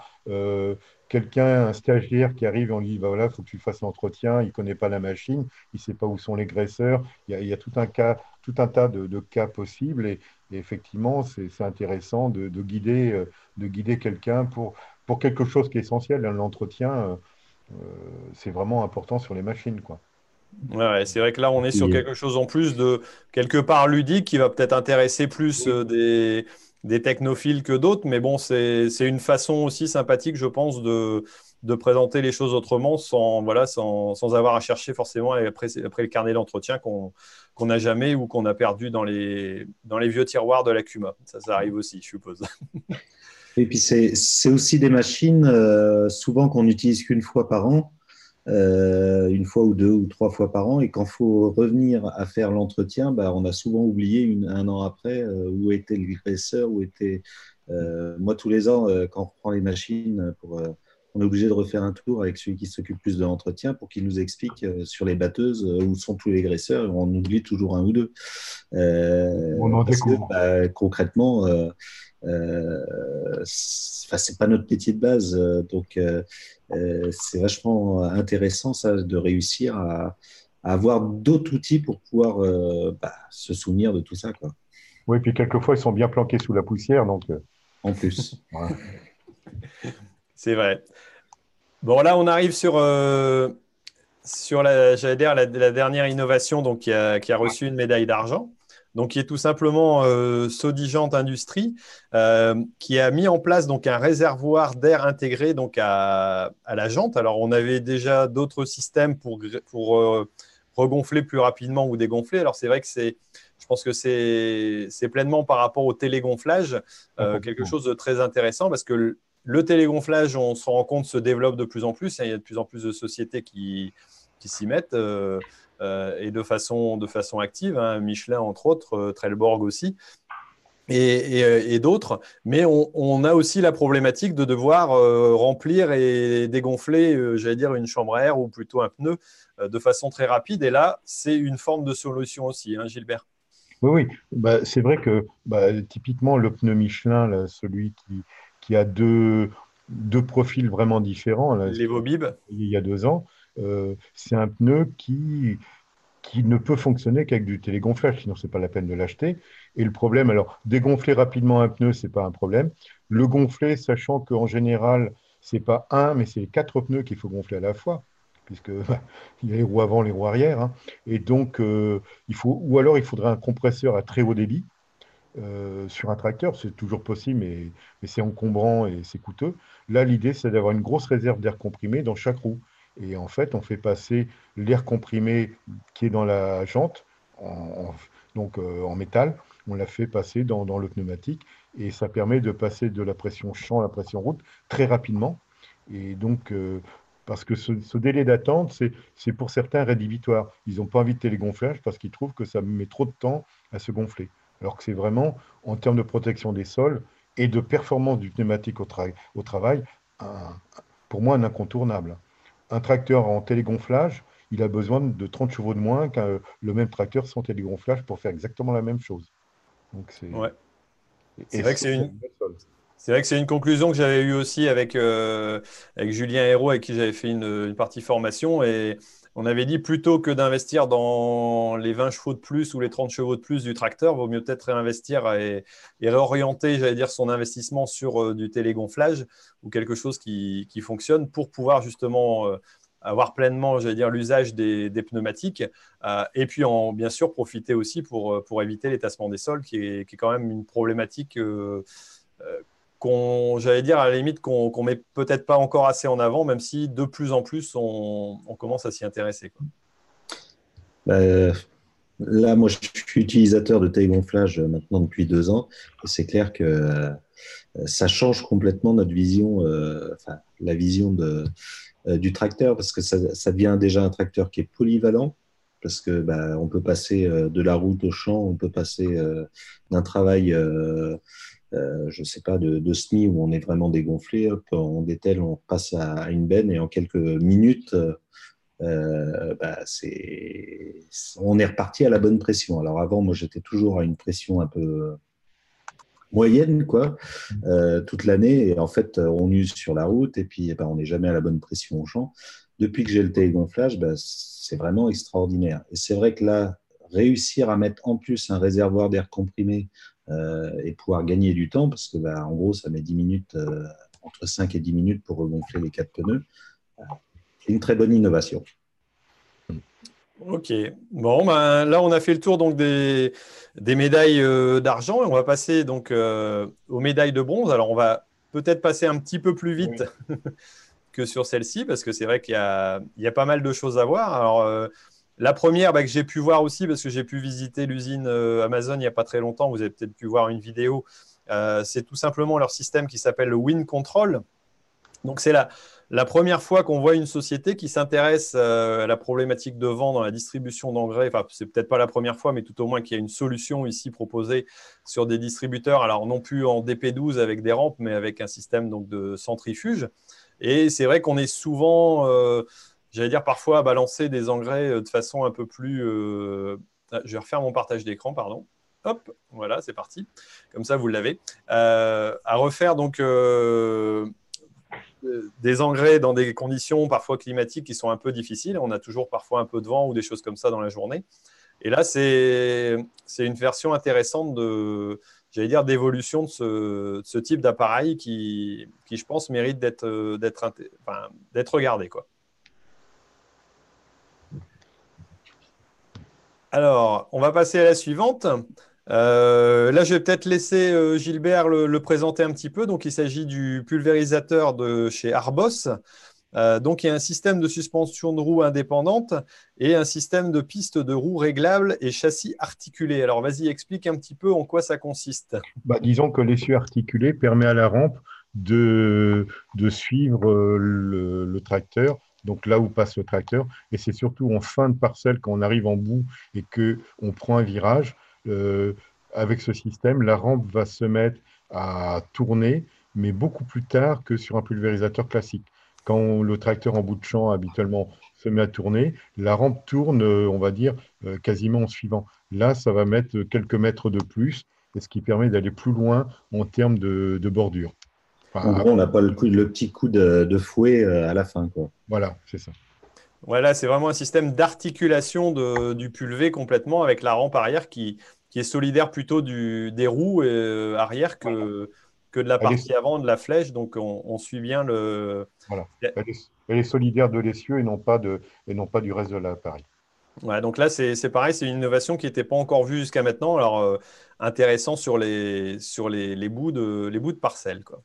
quelqu'un, un stagiaire qui arrive, on lui dit, bah voilà, il faut que tu fasses l'entretien, il ne connaît pas la machine, il ne sait pas où sont les graisseurs, il y a, tout, un cas, tout un tas de, cas possibles et, effectivement, c'est intéressant de, guider, euh, de guider quelqu'un pour, pour quelque chose qui est essentiel. L'entretien, euh, euh, c'est vraiment important sur les machines. Quoi. Ouais, c'est vrai que là, on est sur quelque chose en plus de quelque part ludique qui va peut-être intéresser plus des des technophiles que d'autres, mais bon, c'est une façon aussi sympathique, je pense, de, de présenter les choses autrement sans, voilà, sans, sans avoir à chercher forcément après, après le carnet d'entretien qu'on n'a jamais ou qu'on a perdu dans les, dans les vieux tiroirs de la CUMA. Ça, ça arrive aussi, je suppose. Et puis, c'est aussi des machines, euh, souvent qu'on n'utilise qu'une fois par an. Euh, une fois ou deux ou trois fois par an. Et quand il faut revenir à faire l'entretien, bah, on a souvent oublié un an après euh, où était le graisseur, où était. Euh, moi, tous les ans, quand on reprend les machines, pour, on est obligé de refaire un tour avec celui qui s'occupe plus de l'entretien pour qu'il nous explique sur les batteuses où sont tous les graisseurs. Et on oublie toujours un ou deux. on en parce que, bah, concrètement, euh, c'est pas notre métier de base, donc euh, c'est vachement intéressant ça de réussir à, avoir d'autres outils pour pouvoir euh, bah, se souvenir de tout ça. Quoi. Oui, puis quelquefois, ils sont bien planqués sous la poussière. Donc... Euh. En plus. C'est vrai. Bon, là, on arrive sur, euh, sur la, dire, la, dernière innovation donc, qui, a, qui a reçu une médaille d'argent. Donc, qui est tout simplement euh, Sodigent Industrie, euh, qui a mis en place donc un réservoir d'air intégré donc à, à, la jante. Alors, on avait déjà d'autres systèmes pour, pour euh, regonfler plus rapidement ou dégonfler. Alors, c'est vrai que c'est, je pense que c'est, pleinement par rapport au télégonflage euh, quelque chose de très intéressant parce que le télégonflage, on se rend compte, se développe de plus en plus. Il y a de plus en plus de sociétés qui, s'y mettent euh, et de façon, de façon active. Hein. Michelin, entre autres, euh, Trelleborg aussi. Et, d'autres, mais on, a aussi la problématique de devoir remplir et dégonfler, j'allais dire, une chambre à air ou plutôt un pneu de façon très rapide. Et là, c'est une forme de solution aussi, hein, Gilbert. Oui, oui. Bah, c'est vrai que bah, typiquement, le pneu Michelin, celui qui, qui a deux, deux profils vraiment différents. Les Vobib Il y a deux ans. Euh, c'est un pneu qui, qui ne peut fonctionner qu'avec du télégonflage, sinon ce n'est pas la peine de l'acheter. Et le problème, alors, dégonfler rapidement un pneu, ce n'est pas un problème. Le gonfler, sachant qu'en général, ce n'est pas un, mais c'est quatre pneus qu'il faut gonfler à la fois, puisque bah, y a les roues avant, les roues arrière. Hein. Et donc, euh, il faut, ou alors il faudrait un compresseur à très haut débit, euh, sur un tracteur, c'est toujours possible, mais, c'est encombrant et c'est coûteux. Là, l'idée, c'est d'avoir une grosse réserve d'air comprimé dans chaque roue. Et en fait, on fait passer l'air comprimé qui est dans la jante, en, donc euh, en métal, on l'a fait passer dans, le pneumatique et ça permet de passer de la pression champ à la pression route très rapidement. Et donc, euh, parce que ce, délai d'attente, c'est pour certains rédhibitoire. Ils n'ont pas envie de télégonflage parce qu'ils trouvent que ça met trop de temps à se gonfler alors que c'est vraiment, en termes de protection des sols et de performance du pneumatique au, au travail, pour moi un incontournable. Un tracteur en télégonflage, il a besoin de 30 chevaux de moins qu'un le même tracteur sans télégonflage pour faire exactement la même chose. c'est vrai que c'est une... C'est vrai que c'est une conclusion que j'avais eue aussi avec, euh, avec Julien Hérault, avec qui j'avais fait une, une, partie formation. Et on avait dit plutôt que d'investir dans les 20 chevaux de plus ou les 30 chevaux de plus du tracteur, vaut mieux peut-être réinvestir et, réorienter, j'allais dire, son investissement sur euh, du télégonflage ou quelque chose qui, fonctionne pour pouvoir justement euh, avoir pleinement, j'allais dire, l'usage des, pneumatiques euh, et puis en, bien sûr profiter aussi pour, éviter l'étassement des sols qui est, quand même une problématique j'allais dire, à la limite, qu'on ne met peut-être pas encore assez en avant, même si de plus en plus, on, commence à s'y intéresser. Bah, là, moi, je suis utilisateur de taille gonflage maintenant depuis deux ans, c'est clair que euh, ça change complètement notre vision, euh, enfin, la vision de, euh, du tracteur, parce que ça, ça, devient déjà un tracteur qui est polyvalent, parce que bah, on peut passer de la route au champ, on peut passer d'un travail euh, je ne sais pas, de, de, SMI où on est vraiment dégonflé, on dételle, on passe à, une benne et en quelques minutes, euh, bah, on est reparti à la bonne pression. Alors avant, moi j'étais toujours à une pression un peu moyenne, quoi, euh, toute l'année. Et en fait, on use sur la route et puis bah, on n'est jamais à la bonne pression au champ. Depuis que j'ai le télégonflage, bah, c'est vraiment extraordinaire. Et c'est vrai que là, réussir à mettre en plus un réservoir d'air comprimé euh, et pouvoir gagner du temps, parce que bah, en gros, ça met 10 minutes, euh, entre 5 et 10 minutes pour regonfler les quatre pneus. C'est une très bonne innovation. Ok. Bon, ben, là, on a fait le tour donc, des, des médailles euh, d'argent et on va passer donc, aux médailles de bronze. Alors, on va peut-être passer un petit peu plus vite que sur celle-ci parce que c'est vrai qu'il y a, il y a pas mal de choses à voir. Alors, la première bah, que j'ai pu voir aussi, parce que j'ai pu visiter l'usine euh, Amazon il n'y a pas très longtemps, vous avez peut-être pu voir une vidéo, euh, c'est tout simplement leur système qui s'appelle le Wind Control. Donc c'est la, la première fois qu'on voit une société qui s'intéresse euh, à la problématique de vent dans la distribution d'engrais. Enfin, c'est peut-être pas la première fois, mais tout au moins qu'il y a une solution ici proposée sur des distributeurs. Alors non plus en DP12 avec des rampes, mais avec un système donc, de centrifuge. Et c'est vrai qu'on est souvent j'allais dire parfois à balancer des engrais euh, de façon un peu plus. Euh, ah, je vais refaire mon partage d'écran, pardon. Hop, voilà, c'est parti. Comme ça, vous l'avez. Euh, à refaire donc des engrais dans des conditions parfois climatiques qui sont un peu difficiles. On a toujours parfois un peu de vent ou des choses comme ça dans la journée. Et là, c'est une version intéressante de, j'allais dire, d'évolution de ce, type d'appareil qui, qui, je pense, mérite d'être regardé. Quoi. Alors, on va passer à la suivante. Euh, là, je vais peut-être laisser euh, Gilbert le, présenter un petit peu. Donc, il s'agit du pulvérisateur de chez Arbos. Euh, donc, il y a un système de suspension de roues indépendante et un système de piste de roues réglable et châssis articulé. Alors, vas-y, explique un petit peu en quoi ça consiste. Bah, disons que l'essieu articulé permet à la rampe de, suivre le, tracteur donc là où passe le tracteur. Et c'est surtout en fin de parcelle, quand on arrive en bout et qu'on prend un virage, euh, avec ce système, la rampe va se mettre à tourner, mais beaucoup plus tard que sur un pulvérisateur classique. Quand le tracteur en bout de champ habituellement se met à tourner, la rampe tourne, euh, on va dire, euh, quasiment en suivant. Là, ça va mettre quelques mètres de plus, ce qui permet d'aller plus loin en termes de, bordure. En gros, on n'a pas le, petit coup de, fouet à la fin. Quoi. Voilà, c'est ça. Voilà, c'est vraiment un système d'articulation du pulvé complètement avec la rampe arrière qui, qui est solidaire plutôt du, des roues euh, arrière que, que de la partie avant de la flèche. Donc, on, suit bien le. Voilà. Elle est, solidaire de l'essieu et, non pas de, et non pas du reste de l'appareil. Ouais, donc là, c'est pareil, c'est une innovation qui n'était pas encore vue jusqu'à maintenant. Alors, euh, intéressant sur les, sur les, les, bouts de, les bouts de parcelles. Quoi.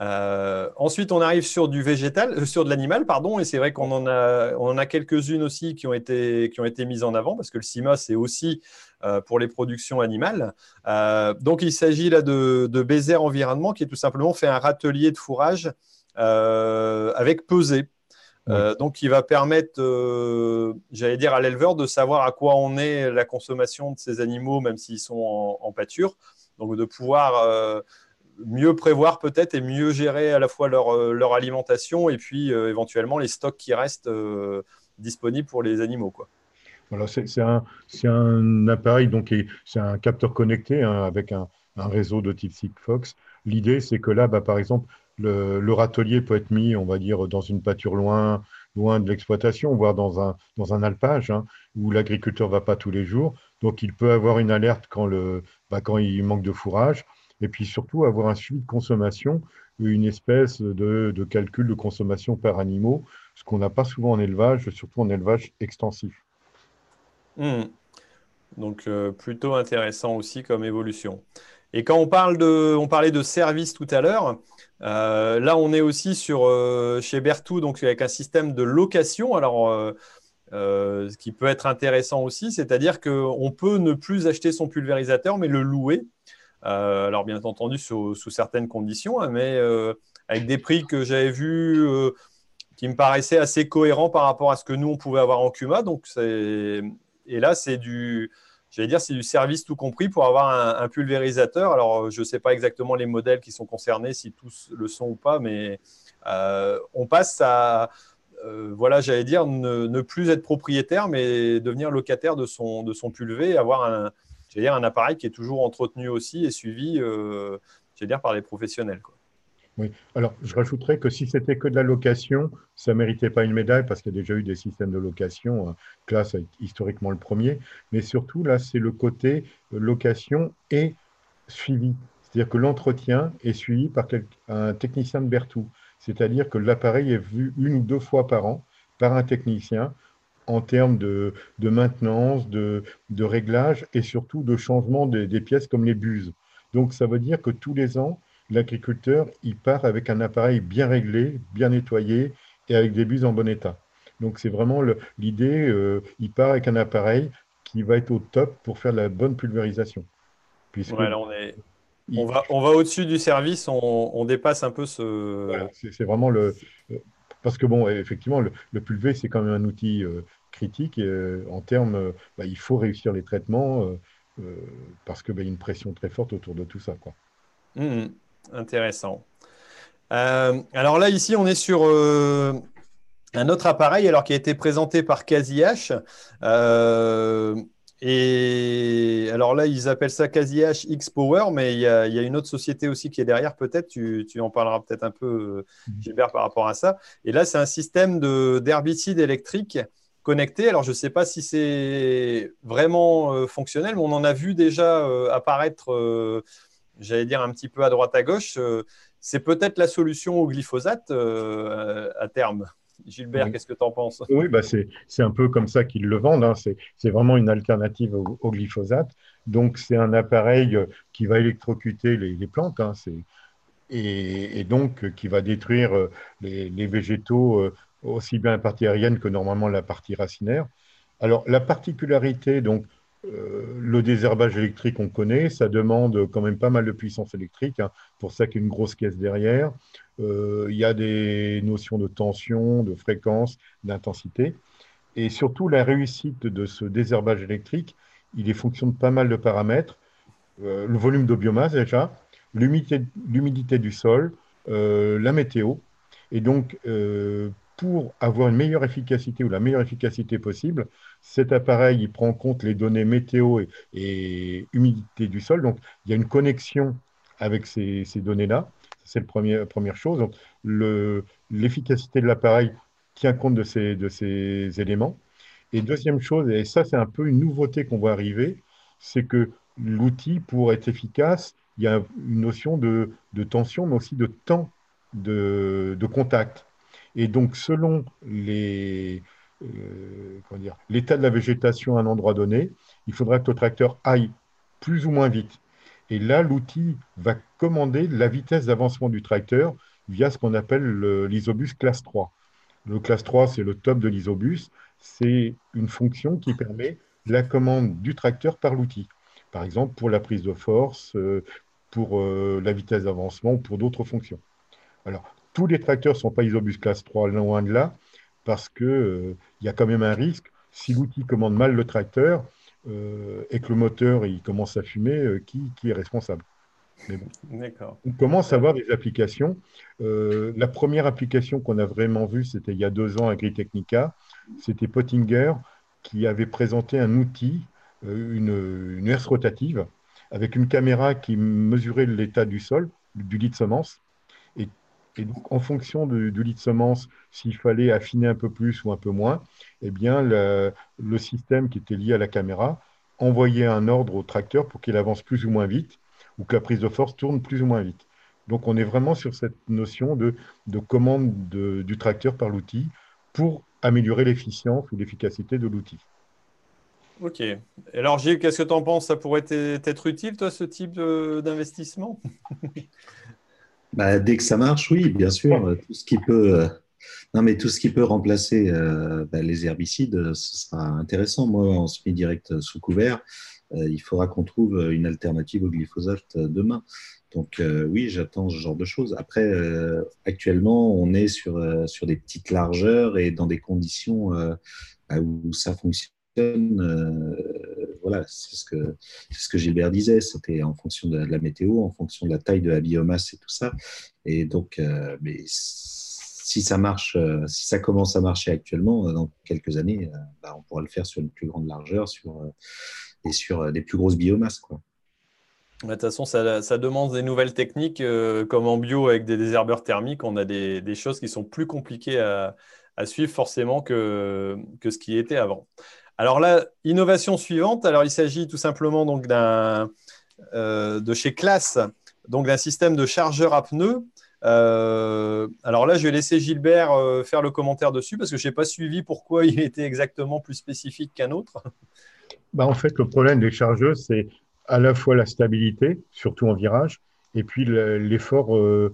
Euh, ensuite, on arrive sur du végétal, euh, sur de l'animal, pardon, et c'est vrai qu'on en a, on en a quelques-unes aussi qui ont été, qui ont été mises en avant parce que le CIMA c'est aussi euh, pour les productions animales. donc, il s'agit là de, de Baiser Environnement qui est tout simplement fait un râtelier de fourrage avec pesée. donc, il va permettre, j'allais dire, à l'éleveur de savoir à quoi on est la consommation de ces animaux, même s'ils sont en, en, pâture. Donc, de pouvoir mieux prévoir peut-être et mieux gérer à la fois leur, euh, leur alimentation et puis euh, éventuellement les stocks qui restent euh, disponibles pour les animaux. Voilà, c'est un, un, appareil, donc c'est un capteur connecté hein, avec un, un, réseau de type Sigfox. L'idée, c'est que là, bah, par exemple, le, le, râtelier peut être mis, on va dire, dans une pâture loin, loin de l'exploitation, voire dans un, dans un alpage, hein, où l'agriculteur ne va pas tous les jours. Donc, il peut avoir une alerte quand, le, bah, quand il manque de fourrage et puis surtout avoir un suivi de consommation, une espèce de, calcul de consommation par animaux, ce qu'on n'a pas souvent en élevage, surtout en élevage extensif. Hmm. Donc euh, plutôt intéressant aussi comme évolution. Et quand on parle de, on parlait de service tout à l'heure, euh, là on est aussi sur euh, chez Bertou donc avec un système de location. Alors ce qui peut être intéressant aussi, c'est-à-dire qu'on peut ne plus acheter son pulvérisateur mais le louer. Euh, alors bien entendu sous, certaines conditions, hein, mais euh, avec des prix que j'avais vus euh, qui me paraissaient assez cohérents par rapport à ce que nous on pouvait avoir en Cuma. Donc et là c'est du j'allais dire, c'est du service tout compris pour avoir un, pulvérisateur. Alors, je ne sais pas exactement les modèles qui sont concernés, si tous le sont ou pas, mais on passe à, voilà, j'allais dire, ne, plus être propriétaire, mais devenir locataire de son, de son pulvé, avoir un, dire, un appareil qui est toujours entretenu aussi et suivi euh, dire, par les professionnels. Oui, alors je rajouterais que si c'était que de la location, ça ne méritait pas une médaille parce qu'il y a déjà eu des systèmes de location. Hein. Classe est historiquement le premier, mais surtout là, c'est le côté location et suivi. C'est-à-dire que l'entretien est suivi par un technicien de Berthoud. C'est-à-dire que l'appareil est vu une ou deux fois par an par un technicien en termes de, maintenance, de, réglage et surtout de changement des, pièces comme les buses. Donc ça veut dire que tous les ans, l'agriculteur, il part avec un appareil bien réglé, bien nettoyé et avec des buses en bon état. Donc c'est vraiment l'idée, euh, il part avec un appareil qui va être au top pour faire la bonne pulvérisation. on, va, on va au-dessus du service, on, dépasse un peu ce... c'est vraiment le... Parce que, bon, effectivement, le, le pulvé, c'est quand même un outil euh, critique. Euh, en termes, euh, bah, il faut réussir les traitements parce qu'il bah, y a une pression très forte autour de tout ça. Quoi. Mmh, intéressant. alors là, ici, on est sur un autre appareil alors, qui a été présenté par CasiH. Et alors là, ils appellent ça quasi X Power, mais il y, a, une autre société aussi qui est derrière, peut-être. Tu, en parleras peut-être un peu, euh, mhm. Gilbert, par rapport à ça. Et là, c'est un système d'herbicide électrique connecté. Alors, je ne sais pas si c'est vraiment euh, fonctionnel, mais on en a vu déjà euh, apparaître j'allais dire, un petit peu à droite à gauche. c'est peut-être la solution au glyphosate à terme. Gilbert, qu'est-ce que tu en penses? Oui, bah c'est un peu comme ça qu'ils le vendent. Hein. C'est vraiment une alternative au, glyphosate. Donc, c'est un appareil qui va électrocuter les, plantes hein. et, donc qui va détruire les, les végétaux aussi bien la partie aérienne que normalement la partie racinaire. Alors, la particularité, donc, euh, le désherbage électrique, on connaît, ça demande quand même pas mal de puissance électrique, hein, pour ça qu'il y a une grosse caisse derrière. Euh, il y a des notions de tension, de fréquence, d'intensité. Et surtout, la réussite de ce désherbage électrique, il est fonction de pas mal de paramètres. Euh, le volume de biomasse déjà, l'humidité du sol, la météo. Et donc, pour avoir une meilleure efficacité ou la meilleure efficacité possible, cet appareil il prend en compte les données météo et, humidité du sol. Donc, il y a une connexion avec ces, données-là. C'est la première, chose. L'efficacité de l'appareil tient compte de ces, de ces éléments. Et deuxième chose, et ça c'est un peu une nouveauté qu'on voit arriver, c'est que l'outil, pour être efficace, il y a une notion de, tension, mais aussi de temps de contact. Et donc, selon euh, l'état de la végétation à un endroit donné, il faudra que le tracteur aille plus ou moins vite. Et là, l'outil va commander la vitesse d'avancement du tracteur via ce qu'on appelle l'isobus classe 3. Le classe 3, c'est le top de l'isobus. C'est une fonction qui permet la commande du tracteur par l'outil. Par exemple, pour la prise de force, euh, pour euh, la vitesse d'avancement ou pour d'autres fonctions. Alors, tous les tracteurs ne sont pas Isobus classe 3, loin de là, parce qu'il euh, il y a quand même un risque. Si l'outil commande mal le tracteur euh, et que le moteur il commence à fumer, euh, qui, qui, est responsable? On commence à avoir des applications. la première application qu'on a vraiment vue, c'était il y a deux ans à Agritechnica. C'était Pottinger qui avait présenté un outil, une, une herse rotative, avec une caméra qui mesurait l'état du sol, du lit de semence, et donc, en fonction du, lit de semence, s'il fallait affiner un peu plus ou un peu moins, eh bien, le, système qui était lié à la caméra envoyait un ordre au tracteur pour qu'il avance plus ou moins vite ou que la prise de force tourne plus ou moins vite. Donc, on est vraiment sur cette notion de, commande du tracteur par l'outil pour améliorer l'efficience ou l'efficacité de l'outil. Ok. Alors, Gilles, qu'est-ce que tu en penses? Ça pourrait être utile, toi, ce type d'investissement? bah, dès que ça marche, oui, bien sûr. Tout ce qui peut, euh, non, mais tout ce qui peut remplacer euh, bah, les herbicides, ce sera intéressant. Moi, en semi-direct sous couvert, euh, il faudra qu'on trouve une alternative au glyphosate demain. Donc oui, j'attends ce genre de choses. Après, actuellement, on est sur, sur des petites largeurs et dans des conditions bah, où ça fonctionne c'est ce que Gilbert disait. C'était en fonction de la météo, en fonction de la taille de la biomasse et tout ça. Et donc, euh, mais si ça marche, euh, si ça commence à marcher actuellement, euh, dans quelques années, bah, on pourra le faire sur une plus grande largeur, et sur des plus grosses biomasses. De toute façon, ça, demande des nouvelles techniques, comme en bio avec des désherbeurs thermiques. On a des, choses qui sont plus compliquées à, suivre forcément que, ce qui était avant. Alors là, innovation suivante. Alors il s'agit tout simplement donc euh, de chez Classe, donc d'un système de chargeur à pneus. Euh, alors là, je vais laisser Gilbert euh, faire le commentaire dessus parce que je n'ai pas suivi pourquoi il était exactement plus spécifique qu'un autre. Bah, en fait, le problème des chargeuses, c'est à la fois la stabilité, surtout en virage, et puis l'effort de,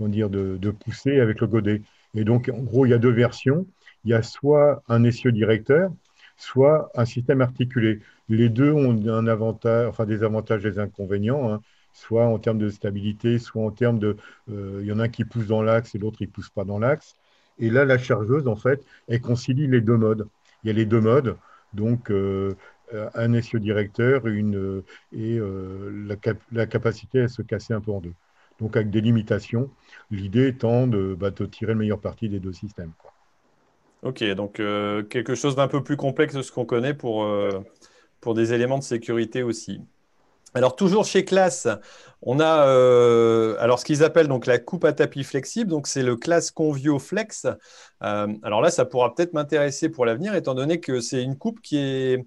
dire, de, de, pousser avec le godet. Et donc, en gros, il y a deux versions. Il y a soit un essieu directeur, soit un système articulé. Les deux ont un avantage, enfin des avantages et des inconvénients, hein. soit en termes de stabilité, soit en termes de, euh, il y en a un qui pousse dans l'axe et l'autre il pousse pas dans l'axe. Et là, la chargeuse, en fait, elle concilie les deux modes. Il y a les deux modes, donc euh, un essieu directeur une, et euh, la, capacité à se casser un peu en deux. Donc avec des limitations, l'idée étant de, bah, tirer le meilleur parti des deux systèmes. Ok, donc euh, quelque chose d'un peu plus complexe de ce qu'on connaît pour, euh, pour des éléments de sécurité aussi. Alors toujours chez Class, on a euh, alors ce qu'ils appellent donc la coupe à tapis flexible, donc c'est le Class Convio Flex. alors là, ça pourra peut-être m'intéresser pour l'avenir, étant donné que c'est une coupe qui est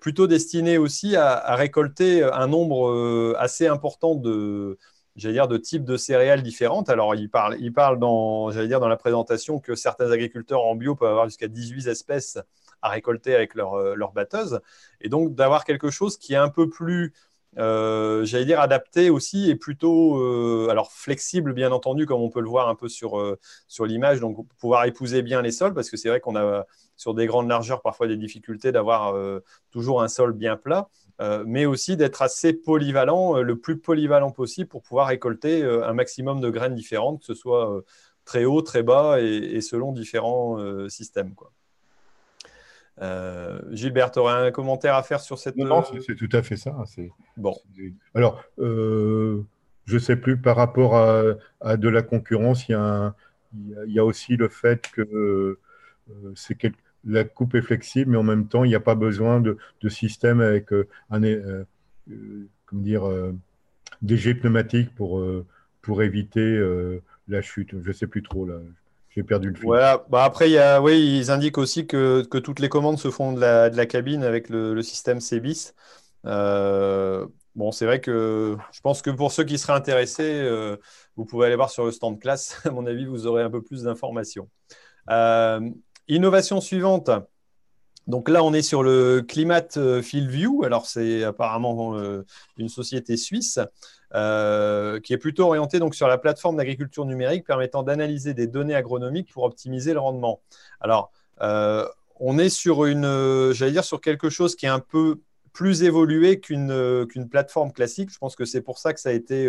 plutôt destiné aussi à, récolter un nombre assez important de, j'allais dire, de types de céréales différentes. Alors, il parle, il parle dans, j'allais dire, dans la présentation que certains agriculteurs en bio peuvent avoir jusqu'à 18 espèces à récolter avec leur, leur batteuse. Et donc, d'avoir quelque chose qui est un peu plus euh, j'allais dire adapté aussi et plutôt euh, alors flexible bien entendu comme on peut le voir un peu sur, euh, sur l'image donc pouvoir épouser bien les sols parce que c'est vrai qu'on a sur des grandes largeurs parfois des difficultés d'avoir toujours un sol bien plat mais aussi d'être assez polyvalent le plus polyvalent possible pour pouvoir récolter un maximum de graines différentes que ce soit très haut très bas et, et selon différents systèmes quoi. Euh, Gilbert, tu aurais un commentaire à faire sur cette. Non, euh, c'est tout à fait ça. Bon. Alors, euh, je ne sais plus par rapport à, de la concurrence, il y, a aussi le fait que c'est la coupe est flexible, mais en même temps, il n'y a pas besoin de, système avec un, comment dire, des jets pneumatiques pour, éviter la chute. Je ne sais plus trop là. J'ai perdu le fil. Voilà. Bah après, oui, ils indiquent aussi que, toutes les commandes se font de la, cabine avec le, système CBIS. Euh, bon, c'est vrai que je pense que pour ceux qui seraient intéressés, euh, vous pouvez aller voir sur le stand classe. À mon avis, vous aurez un peu plus d'informations. Euh, innovation suivante. Donc là, on est sur le Climate Field View. Alors, c'est apparemment une société suisse. Euh, qui est plutôt orienté donc sur la plateforme d'agriculture numérique permettant d'analyser des données agronomiques pour optimiser le rendement. Alors, euh, on est sur une, euh, j'allais dire, sur quelque chose qui est un peu plus évolué qu'une plateforme classique. Je pense que c'est pour ça que ça a été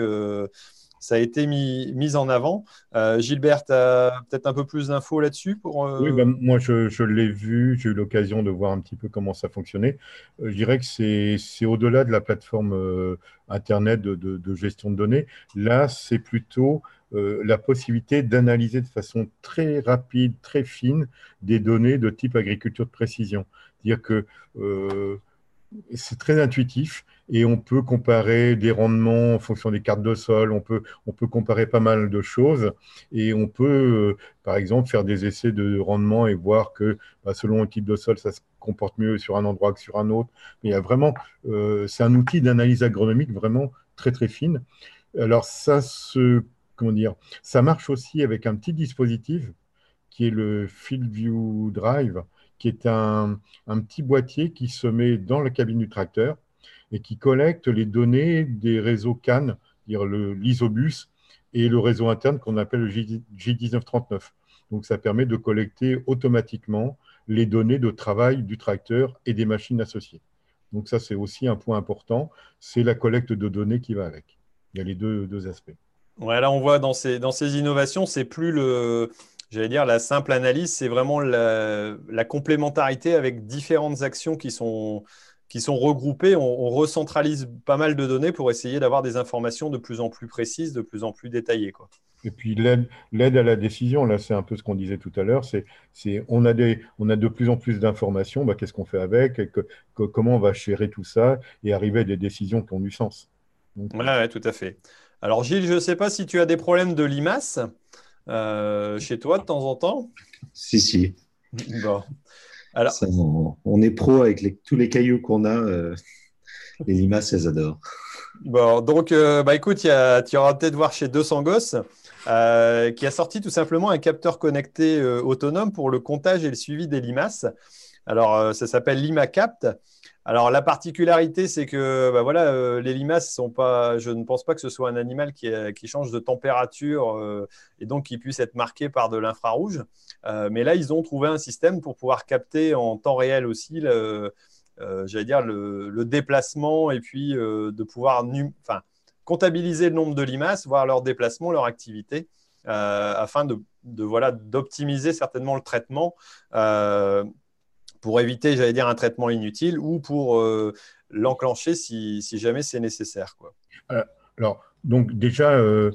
ça a été mis, en avant. Euh, Gilbert, tu as peut-être un peu plus d'infos là-dessus pour, euh, Oui, ben, moi je, l'ai vu, j'ai eu l'occasion de voir un petit peu comment ça fonctionnait. Euh, je dirais que c'est au-delà de la plateforme Internet de, gestion de données. Là, c'est plutôt la possibilité d'analyser de façon très rapide, très fine, des données de type agriculture de précision. C'est-à-dire que c'est très intuitif et on peut comparer des rendements en fonction des cartes de sol, on peut, on peut comparer pas mal de choses et on peut, euh, par exemple, faire des essais de rendement et voir que bah, selon le type de sol, ça se comporte mieux sur un endroit que sur un autre. Il y a vraiment, euh, c'est un outil d'analyse agronomique vraiment très très fine. Alors ça se, comment dire, ça marche aussi avec un petit dispositif qui est le Field View Drive, qui est un, petit boîtier qui se met dans la cabine du tracteur et qui collecte les données des réseaux CAN, dire l'ISOBUS, et le réseau interne qu'on appelle le J1939. Donc ça permet de collecter automatiquement les données de travail du tracteur et des machines associées. Donc ça, c'est aussi un point important, c'est la collecte de données qui va avec. Il y a les deux, deux aspects. Ouais, là, on voit dans ces, dans ces innovations, c'est plus le, j'allais dire, la simple analyse, c'est vraiment la, la, complémentarité avec différentes actions qui sont, qui sont regroupés, on, recentralise pas mal de données pour essayer d'avoir des informations de plus en plus précises, de plus en plus détaillées. Quoi. Et puis l'aide à la décision, là c'est un peu ce qu'on disait tout à l'heure, c'est on, a on a de plus en plus d'informations, bah, qu'est-ce qu'on fait avec, comment on va gérer tout ça et arriver à des décisions qui ont du sens. Oui, ouais, tout à fait. Alors Gilles, je ne sais pas si tu as des problèmes de limaces euh, chez toi de temps en temps. Si, si. Bon on, est pro avec tous les cailloux qu'on a. Euh, les limaces, elles adorent. Bon, donc, euh, bah, écoute, tu auras peut-être voir chez 200 Gosses, euh, qui a sorti tout simplement un capteur connecté autonome pour le comptage et le suivi des limaces. Alors, ça s'appelle LimaCapt. Alors la particularité, c'est que bah, voilà, euh, les limaces sont pas. Je ne pense pas que ce soit un animal qui, change de température euh, et donc qui puisse être marqué par de l'infrarouge. Euh, mais là, ils ont trouvé un système pour pouvoir capter en temps réel aussi, j'allais dire le, déplacement et puis de pouvoir comptabiliser le nombre de limaces, voir leur déplacement, leur activité, afin de, voilà d'optimiser certainement le traitement pour éviter, j'allais dire, un traitement inutile ou pour euh, l'enclencher si, jamais c'est nécessaire. Euh, alors, donc déjà, euh,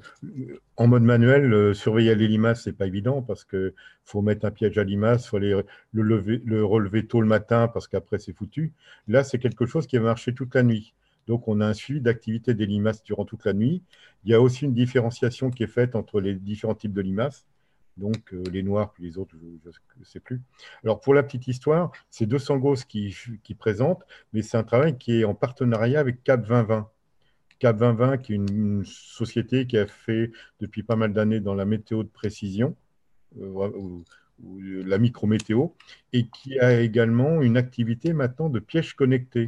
en mode manuel, surveiller les limaces, ce n'est pas évident parce qu'il faut mettre un piège à limaces, il faut le, lever, le relever tôt le matin parce qu'après c'est foutu. Là, c'est quelque chose qui va marcher toute la nuit. Donc, on a un suivi d'activité des limaces durant toute la nuit. Il y a aussi une différenciation qui est faite entre les différents types de limaces. Donc les noirs, puis les autres, je ne sais plus. Alors, pour la petite histoire, c'est 200 Gosses qui, qui présente, mais c'est un travail qui est en partenariat avec Cap 2020. Cap 2020, qui est une, société qui a fait depuis pas mal d'années dans la météo de précision, ou, la micrométéo, et qui a également une activité maintenant de pièges connectés.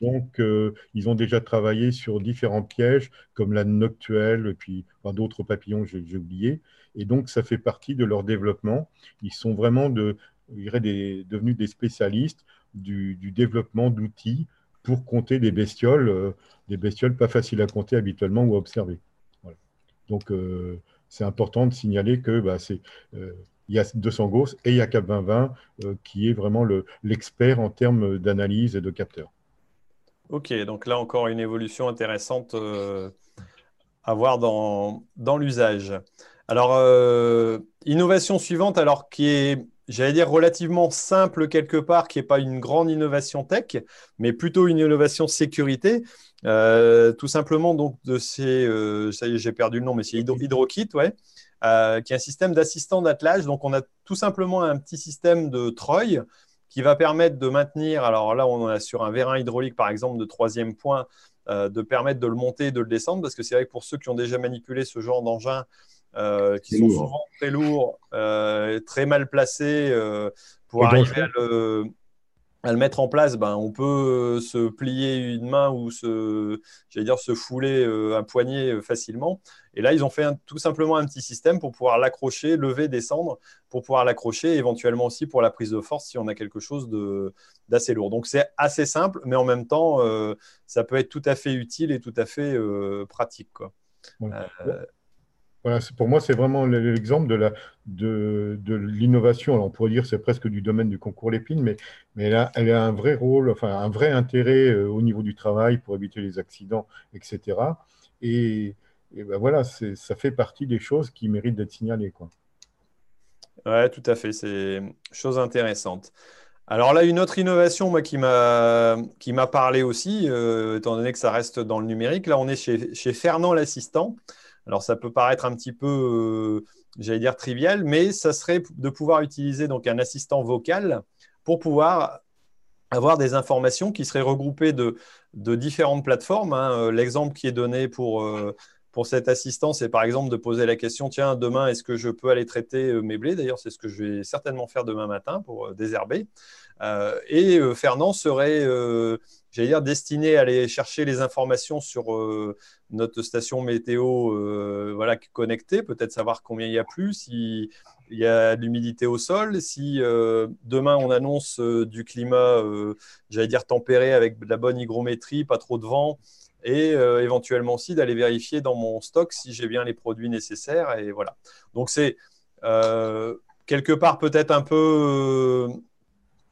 Donc, euh, ils ont déjà travaillé sur différents pièges, comme la noctuelle, et puis d'autres papillons, j'ai oublié. Et donc, ça fait partie de leur développement. Ils sont vraiment de, devenus des spécialistes du, développement d'outils pour compter des bestioles, euh, des bestioles pas faciles à compter habituellement ou à observer. Donc, euh, c'est important de signaler que bah, c'est il y a 200 Gauss et il y a Cap 2020 qui est vraiment l'expert en termes d'analyse et de capteurs. Ok, donc là encore une évolution intéressante euh, à voir dans, dans l'usage. Alors, euh, innovation suivante, alors qui est, j'allais dire, relativement simple quelque part, qui n'est pas une grande innovation tech, mais plutôt une innovation sécurité. Euh, tout simplement, donc, de ces, ça y est, j'ai perdu le nom, mais c'est HydroKit, ouais. qui est un système d'assistant d'attelage. Donc, on a tout simplement un petit système de treuil qui va permettre de maintenir, alors là on est sur un vérin hydraulique par exemple de troisième point, euh, de permettre de le monter et de le descendre, parce que c'est vrai que pour ceux qui ont déjà manipulé ce genre d'engin, euh, qui sont souvent très lourds, euh, très mal placés, pour arriver à le, à le mettre en place, ben, on peut euh, se plier une main ou se, dire, se fouler euh, un poignet euh, facilement. Et là, ils ont fait tout simplement un petit système pour pouvoir l'accrocher, lever, descendre, pour pouvoir l'accrocher, éventuellement aussi pour la prise de force si on a quelque chose d'assez lourd. Donc c'est assez simple, mais en même temps, ça peut être tout à fait utile et tout à fait pratique. Quoi pour moi, c'est vraiment l'exemple de, l'innovation. Alors, on pourrait dire que c'est presque du domaine du concours Lépine, mais, mais elle, a, un vrai rôle, enfin, un vrai intérêt euh, au niveau du travail pour éviter les accidents, etc. Et, ben voilà, ça fait partie des choses qui méritent d'être signalées. Quoi. Ouais, tout à fait. C'est chose intéressante. Alors là, une autre innovation moi, qui m'a parlé aussi, euh, étant donné que ça reste dans le numérique. Là, on est chez Fernand l'assistant. Alors ça peut paraître un petit peu, euh, j'allais dire trivial, mais ça serait de pouvoir utiliser donc un assistant vocal pour pouvoir avoir des informations qui seraient regroupées de, différentes plateformes. Hein. Euh, l'exemple qui est donné pour, euh, pour cet assistant, c'est par exemple de poser la question, tiens, demain, est-ce que je peux aller traiter mes blés? D'ailleurs, c'est ce que je vais certainement faire demain matin pour désherber. et Fernand serait j'allais dire, destiné à aller chercher les informations sur euh, notre station météo euh, voilà, connectée, peut-être savoir combien il y a plus, s'il y a de l'humidité au sol, si euh, demain on annonce du climat, j'allais dire, tempéré avec de la bonne hygrométrie, pas trop de vent, et éventuellement aussi d'aller vérifier dans mon stock si j'ai bien les produits nécessaires. Et voilà. Donc c'est quelque part peut-être un peu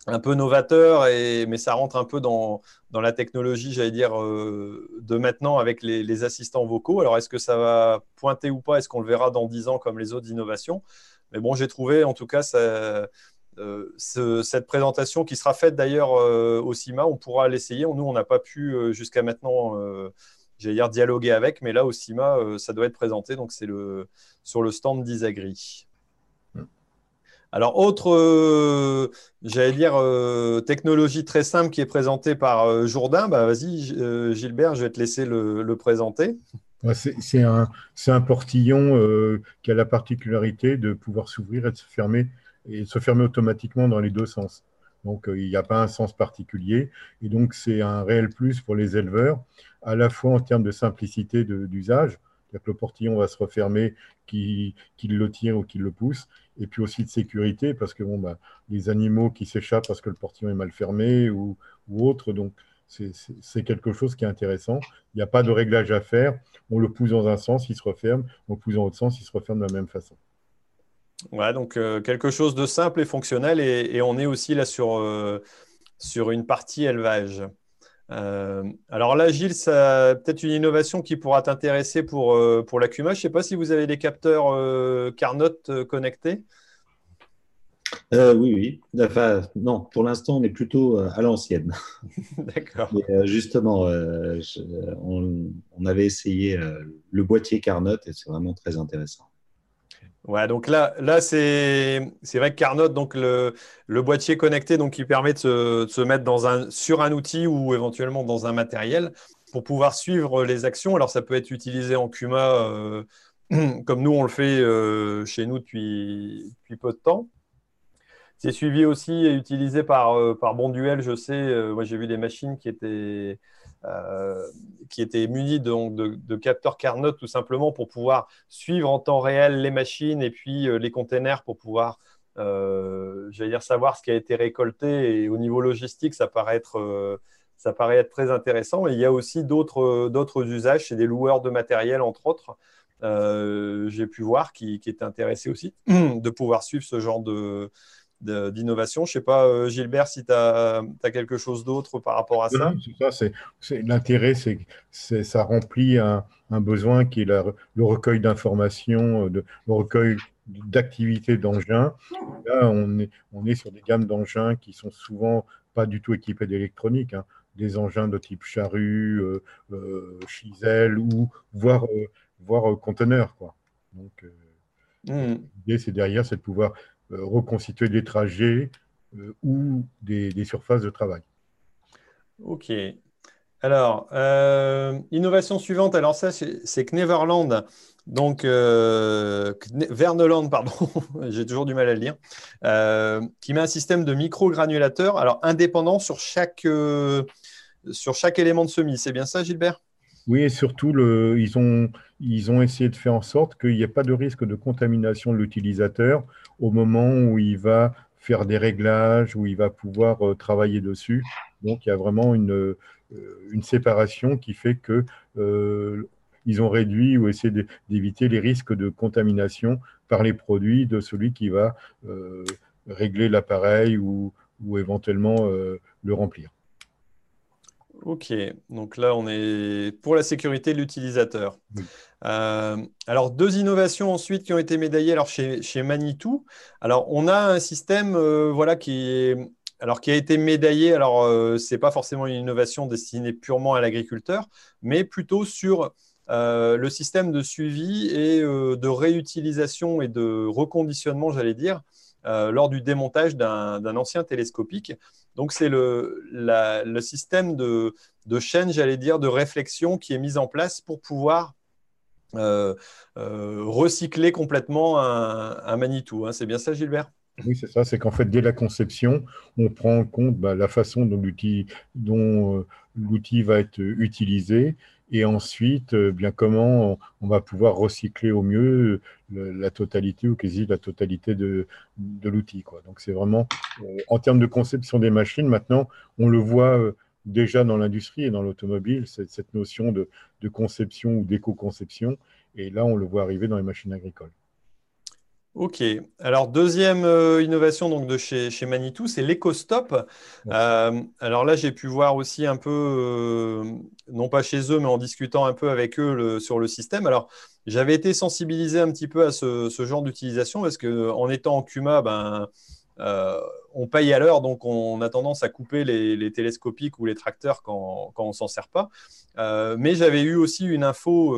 un peu novateur, et, mais ça rentre un peu dans, dans la technologie, j'allais dire, euh, de maintenant avec les, assistants vocaux. Alors, est-ce que ça va pointer ou pas? Est-ce qu'on le verra dans 10 ans comme les autres innovations? Mais bon, j'ai trouvé en tout cas euh, cette présentation qui sera faite d'ailleurs euh, au CIMA. On pourra l'essayer. Nous, on n'a pas pu jusqu'à maintenant, j'allais dire, dialoguer avec, mais là, au CIMA, ça doit être présenté. Donc, c'est le, sur le stand d'Isagri. Alors, autre, euh, j'allais dire, euh, technologie très simple qui est présentée par euh, Jourdain, bah, vas-y Gilbert, je vais te laisser le, présenter. C'est un, portillon qui a la particularité de pouvoir s'ouvrir et de se fermer, et se fermer automatiquement dans les deux sens. Donc, il n'y a pas un sens particulier. Et donc, c'est un réel plus pour les éleveurs, à la fois en termes de simplicité d'usage, que le portillon va se refermer, qu'il le tire ou qu'il le pousse, et puis aussi de sécurité, parce que bon, bah, les animaux qui s'échappent parce que le portillon est mal fermé ou, ou autre, donc c'est quelque chose qui est intéressant. Il n'y a pas de réglage à faire. On le pousse dans un sens, il se referme. On le pousse dans l'autre sens, il se referme de la même façon. Ouais, donc euh, quelque chose de simple et fonctionnel. Et, on est aussi là sur, euh, sur une partie élevage. Euh, alors là, Gilles, ça peut-être une innovation qui pourra t'intéresser pour, euh, pour la Je ne sais pas si vous avez des capteurs euh, Carnot connectés. oui, oui. Enfin, non, pour l'instant, on est plutôt à l'ancienne. D'accord. justement, on, avait essayé le boîtier Carnot et c'est vraiment très intéressant. Ouais, donc là, là c'est vrai que Carnot, donc le, boîtier connecté, donc qui permet de se, mettre sur un outil ou éventuellement dans un matériel pour pouvoir suivre les actions. Alors, ça peut être utilisé en Cuma, euh, comme nous, on le fait euh, chez nous depuis peu de temps. C'est suivi aussi et utilisé par, euh, par Bonduel, je sais. moi, j'ai vu des machines qui étaient euh, qui était muni de, de, capteurs Carnot tout simplement pour pouvoir suivre en temps réel les machines et puis euh, les containers pour pouvoir, euh, j'allais dire, savoir ce qui a été récolté. Et au niveau logistique, ça paraît être, ça être très intéressant. Et il y a aussi d'autres usages, c'est des loueurs de matériel, entre autres. j'ai pu voir qui, qui étaient intéressés aussi de pouvoir suivre ce genre de, d'innovation. Je ne sais pas, euh, Gilbert, si tu as, quelque chose d'autre par rapport à ça. L'intérêt, c'est que ça remplit un, besoin qui est le recueil d'informations, euh, le recueil d'activités d'engins. Là, on est, on est sur des gammes d'engins qui sont souvent pas du tout équipés d'électronique. Hein. Des engins de type charrue, euh, euh ou voire, voire conteneur. Quoi. Donc, hmm. l'idée, c'est derrière, c'est de pouvoir reconstituer des trajets euh, ou des, surfaces de travail. Ok. Alors, euh, innovation suivante, alors ça, c'est Kneverland, donc Verneland, pardon, j'ai toujours du mal à le dire, qui met un système de micro-granulateurs, alors indépendant sur chaque, sur chaque élément de semis. C'est bien ça, Gilbert? Oui, et surtout, le, ils, ont, ils ont essayé de faire en sorte qu'il n'y ait pas de risque de contamination de l'utilisateur au moment où il va faire des réglages, où il va pouvoir euh, travailler dessus. Donc, il y a vraiment une, euh, séparation qui fait que euh, ils ont réduit ou essayé d'éviter les risques de contamination par les produits de celui qui va régler l'appareil ou, éventuellement le remplir. Ok, donc là on est pour la sécurité de l'utilisateur. Euh, alors deux innovations ensuite qui ont été médaillées alors chez, chez Manitou. Alors on a un système euh, voilà qui est alors qui a été médaillé. Alors euh, c'est pas forcément une innovation destinée purement à l'agriculteur, mais plutôt sur le système de suivi et de réutilisation et de reconditionnement, j'allais dire, lors du démontage d'un ancien télescopique. Donc, c'est le, système de, chaîne, j'allais dire, de réflexion qui est mis en place pour pouvoir euh, euh, recycler complètement un, Manitou. Hein. C'est bien ça, Gilbert? Oui, c'est ça. C'est qu'en fait, dès la conception, on prend en compte bah, la façon dont l'outil euh, l'outil va être utilisé et ensuite, euh, bien comment on, va pouvoir recycler au mieux la totalité ou quasi la totalité de, l'outil. Donc c'est vraiment, euh, en termes de conception des machines, maintenant, on le voit euh, déjà dans l'industrie et dans l'automobile, cette notion de conception ou d'éco-conception, et là, on le voit arriver dans les machines agricoles. Ok. Alors, deuxième euh, innovation donc, de chez, chez Manitou, c'est l'éco-stop. Euh, alors là, j'ai pu voir aussi un peu, euh, non pas chez eux, mais en discutant un peu avec eux sur le système. Alors, j'avais été sensibilisé un petit peu à ce, genre d'utilisation parce qu'en étant en Cuma, ben, on paye à l'heure, donc on a tendance à couper les, télescopiques ou les tracteurs quand, quand on s'en sert pas. mais j'avais eu aussi une info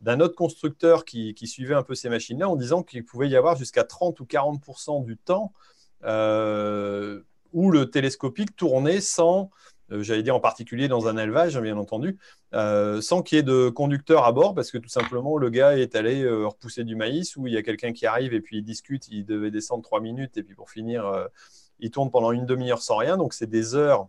d'un autre constructeur qui, suivait un peu ces machines-là en disant qu'il pouvait y avoir jusqu'à 30 ou 40% du temps euh, où le télescopique tournait sans, euh, j'allais dire en particulier dans un élevage, bien entendu, euh, sans qu'il y ait de conducteur à bord, parce que tout simplement le gars est allé repousser du maïs, ou il y a quelqu'un qui arrive et puis il discute, il devait descendre trois minutes, et puis pour finir, il tourne pendant une demi-heure sans rien, donc c'est des heures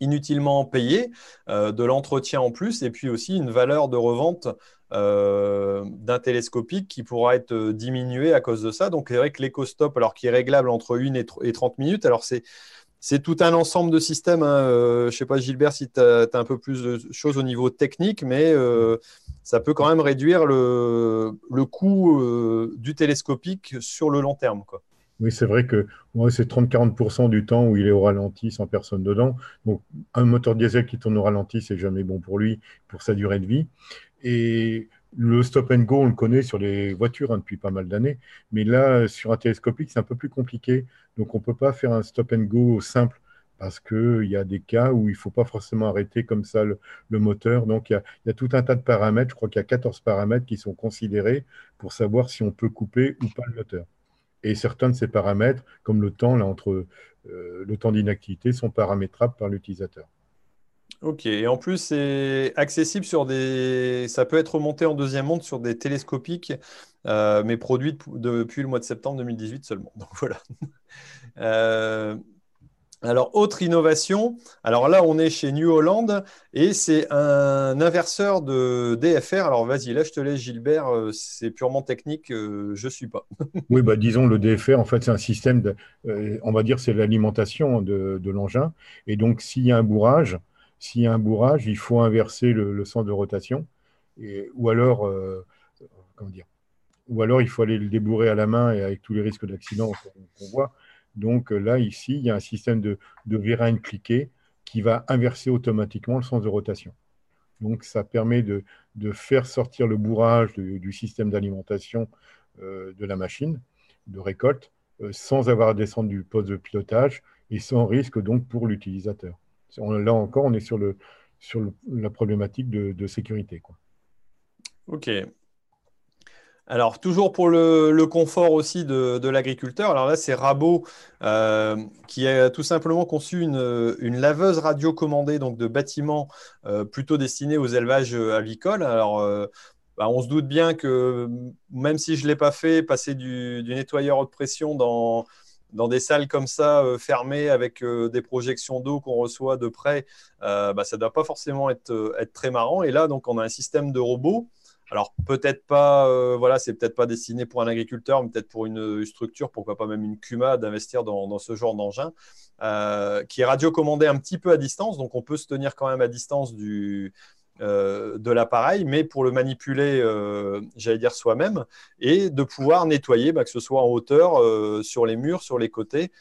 inutilement payées, de l'entretien en plus, et puis aussi une valeur de revente euh, d'un télescopique qui pourra être euh, diminué à cause de ça. Donc, c'est vrai que l'éco-stop, alors qui est réglable entre 1 et 30 minutes, alors c'est. Tout un ensemble de systèmes. Hein. Euh, je ne sais pas, Gilbert, si tu as, un peu plus de choses au niveau technique, mais ça peut quand même réduire le, coût du télescopique sur le long terme. Oui, c'est vrai que c'est 30-40% du temps où il est au ralenti sans personne dedans. Donc, un moteur diesel qui tourne au ralenti, c'est jamais bon pour lui, pour sa durée de vie. Et le stop and go, on le connaît sur les voitures hein, depuis pas mal d'années, mais là, sur un télescopique, c'est un peu plus compliqué. Donc, on ne peut pas faire un stop and go simple parce qu'il y a des cas où il ne faut pas forcément arrêter comme ça le, moteur. Donc, il y, a, tout un tas de paramètres. Je crois qu'il y a 14 paramètres qui sont considérés pour savoir si on peut couper ou pas le moteur. Et certains de ces paramètres, comme le temps, là, entre euh, le temps d'inactivité, sont paramétrables par l'utilisateur. Ok, et en plus, c'est accessible sur des. Ça peut être remonté en deuxième monde sur des télescopiques, euh, mais produites depuis le mois de septembre 2018 seulement. Donc voilà. Euh, alors, autre innovation, alors là, on est chez New Holland et c'est un inverseur de DFR. Alors, vas-y, là, je te laisse, Gilbert, euh, c'est purement technique, je ne suis pas. oui, bah, disons, le DFR, en fait, c'est un système, de, on va dire, c'est l'alimentation de, l'engin. Et donc, s'il y a un bourrage, s'il y a un bourrage, il faut inverser le, sens de rotation. ou alors, euh, comment dire Ou alors, il faut aller le débourrer à la main et avec tous les risques d'accident qu'on voit. Donc là, ici, il y a un système de, de cliqué qui va inverser automatiquement le sens de rotation. Donc, ça permet de, faire sortir le bourrage du système d'alimentation euh, de la machine de récolte euh, sans avoir à descendre du poste de pilotage et sans risque donc pour l'utilisateur. Là encore, on est sur, le, sur la problématique de, sécurité. Ok. Alors, toujours pour le, confort aussi de, l'agriculteur, alors là, c'est Rabot euh, qui a tout simplement conçu une, laveuse radiocommandée donc de bâtiments euh, plutôt destinés aux élevages avicoles. Alors, euh, bah, on se doute bien que même si je ne l'ai pas fait, passer du, nettoyeur haute pression dans, des salles comme ça, euh, fermées, avec euh, des projections d'eau qu'on reçoit de près, euh, bah, ça ne doit pas forcément être, être, très marrant. Et là, donc, on a un système de robots. Alors, peut-être pas, voilà, c'est peut-être pas destiné pour un agriculteur, mais peut-être pour une, structure, pourquoi pas même une CUMA, d'investir dans, ce genre d'engin, qui est radiocommandé un petit peu à distance. Donc, on peut se tenir quand même à distance euh, de l'appareil, mais pour le manipuler, euh, j'allais dire soi-même, et de pouvoir nettoyer, bah, que ce soit en hauteur, euh, sur les murs, sur les côtés,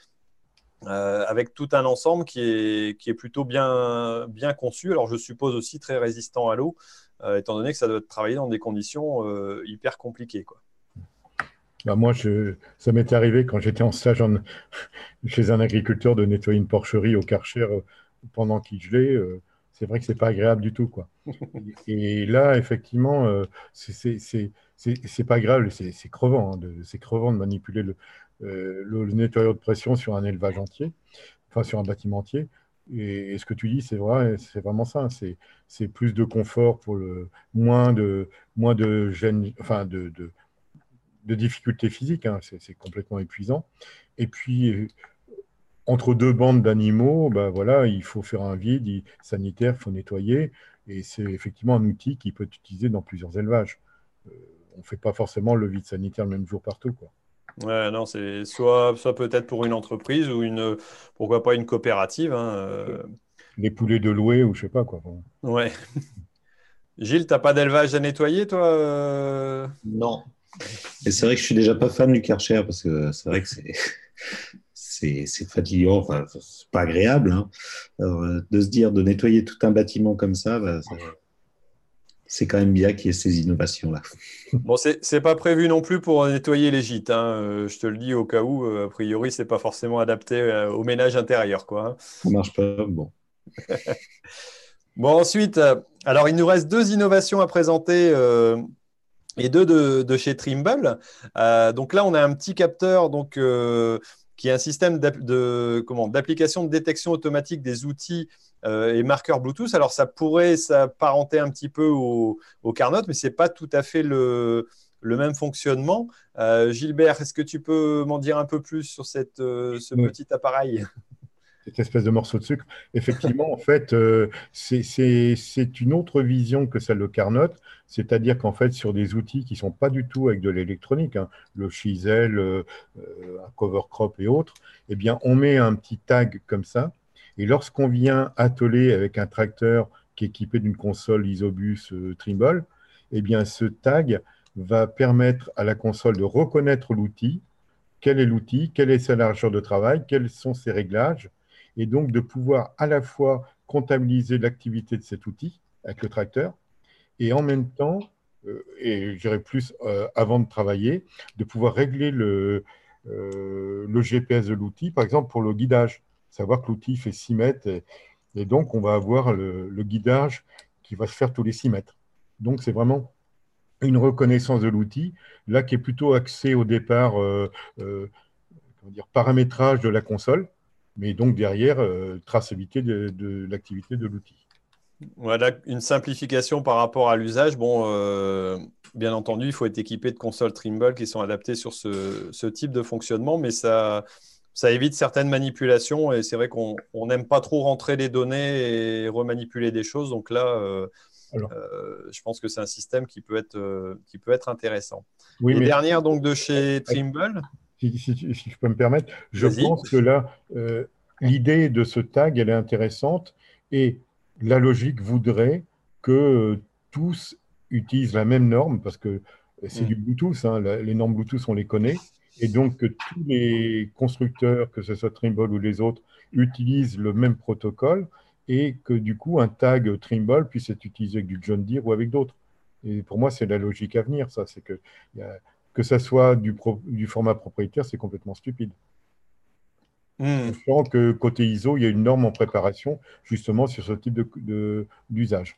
avec tout un ensemble qui est, plutôt bien conçu. Alors je suppose aussi très résistant à l'eau, étant donné que ça doit travailler dans des conditions hyper compliquées. Quoi. Bah moi, je, ça m'était arrivé quand j'étais en stage chez un agriculteur de nettoyer une porcherie au Karcher pendant qu'il gelait c'est vrai que c'est pas agréable du tout. Quoi. Et là, effectivement, euh, c'est pas agréable, c'est crevant. Hein, c'est crevant de manipuler euh, le, nettoyeur de pression sur un élevage entier, enfin sur un bâtiment entier. Et, ce que tu dis, c'est vrai, c'est vraiment ça. C'est plus de confort pour le moins de moins de gêne, enfin de, de, difficultés physiques. Hein, c'est complètement épuisant. Et puis entre deux bandes d'animaux, ben voilà, il faut faire un vide sanitaire, il faut nettoyer, et c'est effectivement un outil qui peut être utilisé dans plusieurs élevages. Euh, on ne fait pas forcément le vide sanitaire le même jour partout. Quoi. Ouais, non, c'est soit, soit peut-être pour une entreprise ou une, pourquoi pas une coopérative. Hein, euh. Les poulets de louer ou je sais pas quoi. Ouais. Gilles, tu n'as pas d'élevage à nettoyer, toi euh? Non. Et c'est vrai que je suis déjà pas fan du Karcher parce que c'est vrai que c'est c'est fatigant, enfin, c'est pas agréable. Hein. Euh, de se dire de nettoyer tout un bâtiment comme ça, bah, c'est quand même bien qu'il y ait ces innovations-là. Bon, c'est pas prévu non plus pour nettoyer les gîtes. Hein. Euh, je te le dis au cas où, euh, a priori, c'est pas forcément adapté au ménage intérieur. Quoi, hein. Ça marche pas, bon. bon, ensuite, alors il nous reste deux innovations à présenter et deux de, chez Trimble. donc là, on a un petit capteur donc, qui est un système d'application de, détection automatique des outils euh, et marqueurs Bluetooth. Alors, ça pourrait s'apparenter un petit peu au, au Carnot, mais ce n'est pas tout à fait le, même fonctionnement. Euh, Gilbert, est-ce que tu peux m'en dire un peu plus sur cette, euh, ce petit appareil? Cette espèce de morceau de sucre. Effectivement, en fait, c'est une autre vision que celle de Carnot. C'est-à-dire qu'en fait, sur des outils qui ne sont pas du tout avec de l'électronique, hein, le chisel, euh, un cover crop et autres, eh bien, on met un petit tag comme ça. Et lorsqu'on vient atteler avec un tracteur qui est équipé d'une console Isobus euh, Trimble, eh ce tag va permettre à la console de reconnaître l'outil, quel est l'outil, quelle est sa largeur de travail, quels sont ses réglages, et donc de pouvoir à la fois comptabiliser l'activité de cet outil avec le tracteur, et en même temps, euh, et j'irai plus euh, avant de travailler, de pouvoir régler le, le GPS de l'outil, par exemple pour le guidage. Savoir que l'outil fait 6 mètres et, donc on va avoir le, guidage qui va se faire tous les 6 mètres. Donc c'est vraiment une reconnaissance de l'outil, là qui est plutôt axé au départ euh, euh, dire, paramétrage de la console, mais donc derrière euh, traçabilité de, l'activité de l'outil. Voilà une simplification par rapport à l'usage. Bon, bien entendu, il faut être équipé de consoles Trimble qui sont adaptées sur ce type de fonctionnement, mais ça, ça évite certaines manipulations et c'est vrai qu'on n'aime pas trop rentrer les données et remanipuler des choses. Donc là, euh, euh, je pense que c'est un système qui peut être, euh, qui peut être intéressant. Oui, dernière donc de chez Trimble. Si, je peux me permettre, je pense que là, l'idée de ce tag, elle est intéressante et la logique voudrait que tous utilisent la même norme parce que c'est mm. du Bluetooth, hein, les normes Bluetooth, on les connaît. Et donc, que tous les constructeurs, que ce soit Trimble ou les autres, utilisent le même protocole et que du coup, un tag Trimble puisse être utilisé avec du John Deere ou avec d'autres. Et pour moi, c'est la logique à venir, ça. C'est que, que ça soit du, du format propriétaire, c'est complètement stupide. Je sens que côté ISO, il y a une norme en préparation justement sur ce type d'usage.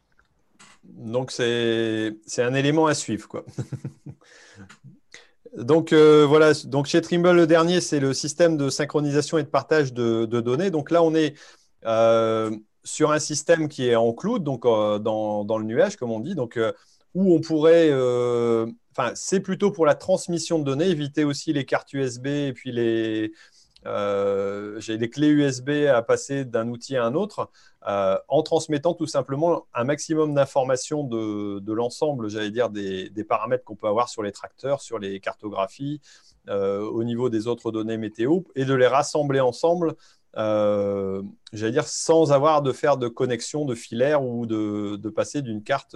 De, Donc, c'est un élément à suivre. Quoi. Donc euh, voilà, donc chez Trimble, le dernier, c'est le système de synchronisation et de partage de, données. Donc là, on est euh, sur un système qui est en cloud, donc euh, dans, le nuage, comme on dit, donc où on pourrait, enfin, c'est plutôt pour la transmission de données, éviter aussi les cartes USB et puis les, j'ai des clés USB à passer d'un outil à un autre euh, en transmettant tout simplement un maximum d'informations de, l'ensemble, j'allais dire, des, paramètres qu'on peut avoir sur les tracteurs, sur les cartographies, euh, au niveau des autres données météo, et de les rassembler ensemble, j'allais dire, sans avoir de faire de connexion de filaire ou de, passer d'une carte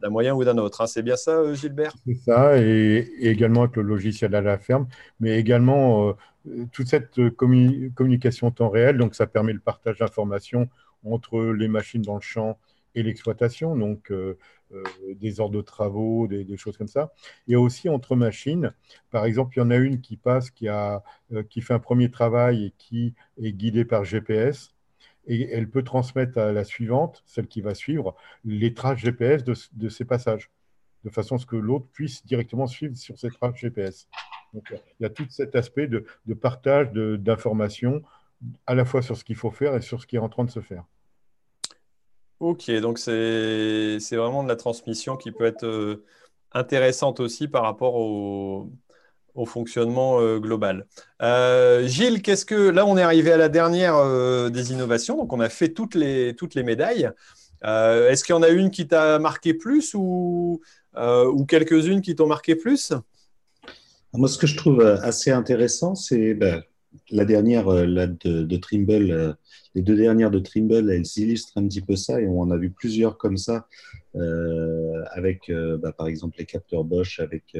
d'un moyen ou d'un autre. Hein. C'est bien ça, Gilbert? C'est ça, et, également avec le logiciel à la ferme, mais également euh, toute cette euh, communication en temps réel, donc ça permet le partage d'informations entre les machines dans le champ et l'exploitation, donc euh, des ordres de travaux, des, choses comme ça. Et aussi entre machines, par exemple, il y en a une qui passe, qui, a, qui fait un premier travail et qui est guidée par GPS, et elle peut transmettre à la suivante, celle qui va suivre, les traces GPS de, de ces passages, de façon à ce que l'autre puisse directement suivre sur ces traces GPS. Donc, il y a tout cet aspect de, partage d'informations, à la fois sur ce qu'il faut faire et sur ce qui est en train de se faire. Ok, donc c'est vraiment de la transmission qui peut être euh, intéressante aussi par rapport au, fonctionnement euh, global. Euh, Gilles, qu'est-ce que là on est arrivé à la dernière des innovations, donc on a fait toutes les, toutes les médailles. Est-ce qu'il y en a une qui t'a marqué plus ou, quelques-unes qui t'ont marqué plus? Moi, ce que je trouve assez intéressant, c'est ben, la dernière euh, de, Trimble, euh, les deux dernières de Trimble, elles illustrent un petit peu ça et on en a vu plusieurs comme ça, avec ben, par exemple les capteurs Bosch, avec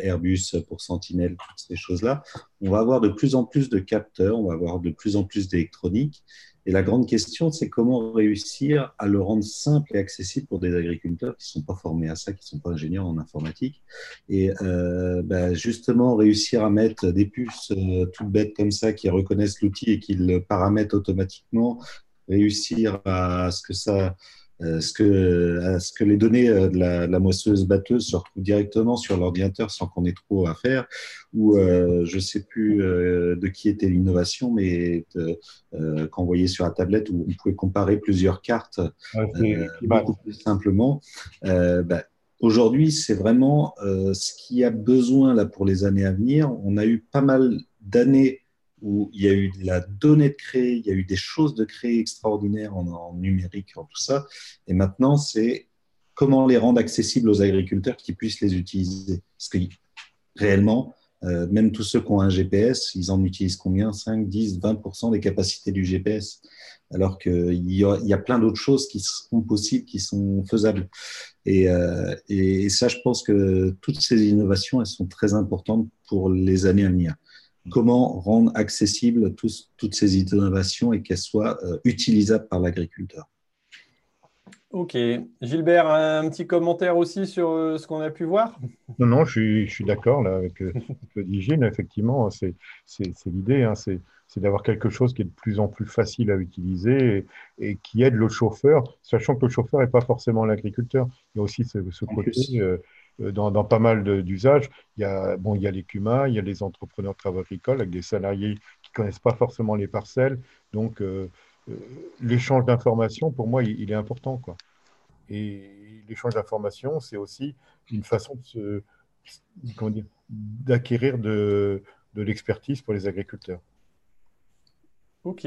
Airbus pour Sentinel, toutes ces choses-là. On va avoir de plus en plus de capteurs, on va avoir de plus en plus d'électronique et la grande question, c'est comment réussir à le rendre simple et accessible pour des agriculteurs qui ne sont pas formés à ça, qui ne sont pas ingénieurs en informatique. Et euh, bah, justement, réussir à mettre des puces euh, toutes bêtes comme ça qui reconnaissent l'outil et qui le paramètrent automatiquement, réussir à ce que ça ce que, ce que les données euh, de la, moissonneuse batteuse se retrouvent directement sur l'ordinateur sans qu'on ait trop à faire, ou euh, je ne sais plus de qui était l'innovation, mais qu'on voyait sur la tablette où on pouvait comparer plusieurs cartes beaucoup plus simplement. Bah, aujourd'hui, c'est vraiment ce qui a besoin là, pour les années à venir. On a eu pas mal d'années où il y a eu de la donnée de créer, il y a eu des choses de créer extraordinaires en, numérique, en tout ça. Et maintenant, c'est comment les rendre accessibles aux agriculteurs qui puissent les utiliser. Parce que réellement, euh, même tous ceux qui ont un GPS, ils en utilisent combien? 5, 10, 20% des capacités du GPS. Alors qu'il y, y a plein d'autres choses qui sont possibles, qui sont faisables. Et, euh, et, ça, je pense que toutes ces innovations, elles sont très importantes pour les années à venir comment rendre accessibles toutes ces innovations et qu'elles soient euh, utilisables par l'agriculteur. Ok. Gilbert, un petit commentaire aussi sur euh, ce qu'on a pu voir? Non, non, je suis, d'accord avec ce que dit Gilles. Effectivement, c'est l'idée. Hein, c'est d'avoir quelque chose qui est de plus en plus facile à utiliser et, qui aide le chauffeur, sachant que le chauffeur n'est pas forcément l'agriculteur. Il y a aussi ce, côté euh, euh, dans, pas mal d'usages. Il y a, bon, il y a les CUMA, il y a les entrepreneurs de travaux agricoles avec des salariés qui ne connaissent pas forcément les parcelles. Donc, euh, l'échange d'informations, pour moi, il, est important. Quoi. Et l'échange d'informations, c'est aussi une façon de d'acquérir de, de l'expertise pour les agriculteurs. Ok,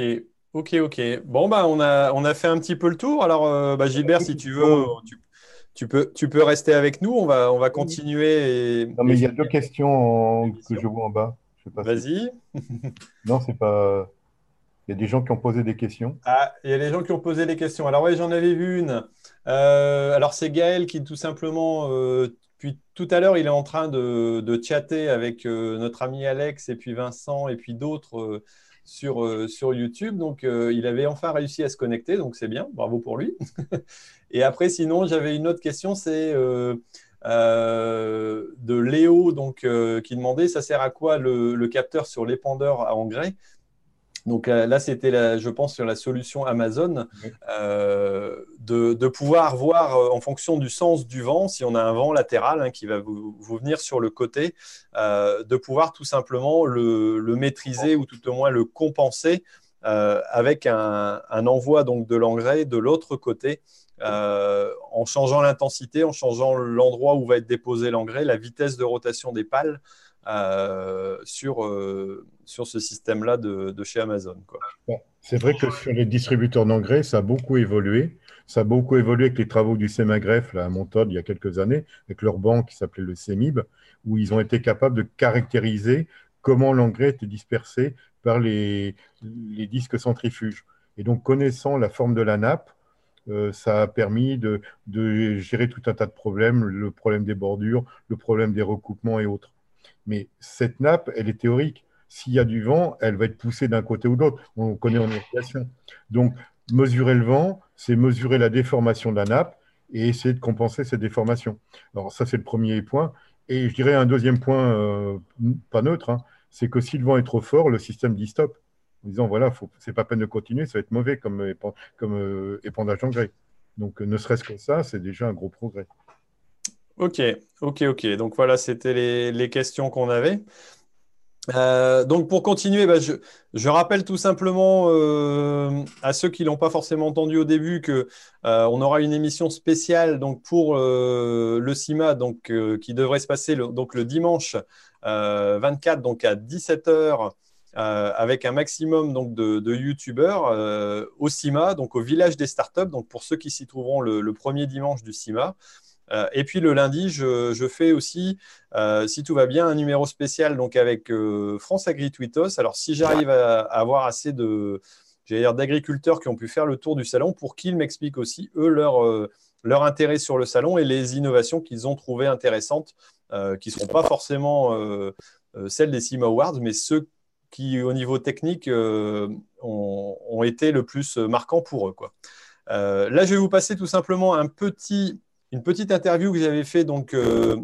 ok, ok. Bon, bah, on, a, on a fait un petit peu le tour. Alors, euh, bah, Gilbert, si tu veux, tu, peux, tu peux rester avec nous. On va, on va continuer. non, mais il y a deux questions que je vois en bas. Vas-y. non, c'est pas. Il y a des gens qui ont posé des questions. Ah, il y a des gens qui ont posé des questions. Alors oui, j'en avais vu une. Euh, alors c'est Gaël qui tout simplement, euh, puis tout à l'heure, il est en train de, de chatter avec euh, notre ami Alex et puis Vincent et puis d'autres sur, sur YouTube. Donc il avait enfin réussi à se connecter, donc c'est bien, bravo pour lui. et après, sinon, j'avais une autre question, c'est de Léo donc, qui demandait, ça sert à quoi le, le capteur sur l'épandeur à engrais? Donc euh, là, c'était, je pense, sur la solution Amazon, euh, de, pouvoir voir euh, en fonction du sens du vent, si on a un vent latéral hein, qui va vous, venir sur le côté, de pouvoir tout simplement le, maîtriser ou tout au moins le compenser avec un, envoi donc de l'engrais de l'autre côté. En changeant l'intensité, en changeant l'endroit où va être déposé l'engrais, la vitesse de rotation des pales, euh, sur, euh, sur ce système-là de, chez Amazon. c'est vrai que sur les distributeurs d'engrais, ça a beaucoup évolué. Ça a beaucoup évolué avec les travaux du CEMAGREF à Montaude il y a quelques années, avec leur banque qui s'appelait le CEMIB, où ils ont été capables de caractériser comment l'engrais était dispersé par les, les disques centrifuges. Et donc, connaissant la forme de la nappe, euh, ça a permis de, gérer tout un tas de problèmes, le problème des bordures, le problème des recoupements et autres. Mais cette nappe, elle est théorique. S'il y a du vent, elle va être poussée d'un côté ou de l'autre. On connaît en irrigation. Donc, mesurer le vent, c'est mesurer la déformation de la nappe et essayer de compenser cette déformation. Alors, ça, c'est le premier point. Et je dirais un deuxième point, euh, pas neutre, hein, c'est que si le vent est trop fort, le système dit stop. En disant, voilà, c'est pas peine de continuer, ça va être mauvais comme, comme euh, épandage d'engrais. Donc, ne serait-ce que ça, c'est déjà un gros progrès. Ok, ok, ok. Donc voilà, c'était les, questions qu'on avait. Euh, donc pour continuer, bah, je, rappelle tout simplement euh, à ceux qui l'ont pas forcément entendu au début que euh, aura une émission spéciale donc pour le CIMA qui devrait se passer le, donc le dimanche 24 donc à 17h avec un maximum donc de, de youtubeurs au CIMA donc au village des startups donc pour ceux qui s'y trouveront le, premier dimanche du CIMA. Euh, et puis le lundi, je, fais aussi, euh, si tout va bien, un numéro spécial donc avec euh, France Agri Twitos. Alors si j'arrive à, avoir assez de, d'agriculteurs qui ont pu faire le tour du salon pour qu'ils m'expliquent aussi eux leur leur intérêt sur le salon et les innovations qu'ils ont trouvées intéressantes, qui ne seront pas forcément celles des CIMA Awards, mais ceux qui, au niveau technique, ont, été le plus marquants pour eux. Quoi. là, je vais vous passer tout simplement une petite interview que j'avais fait donc euh,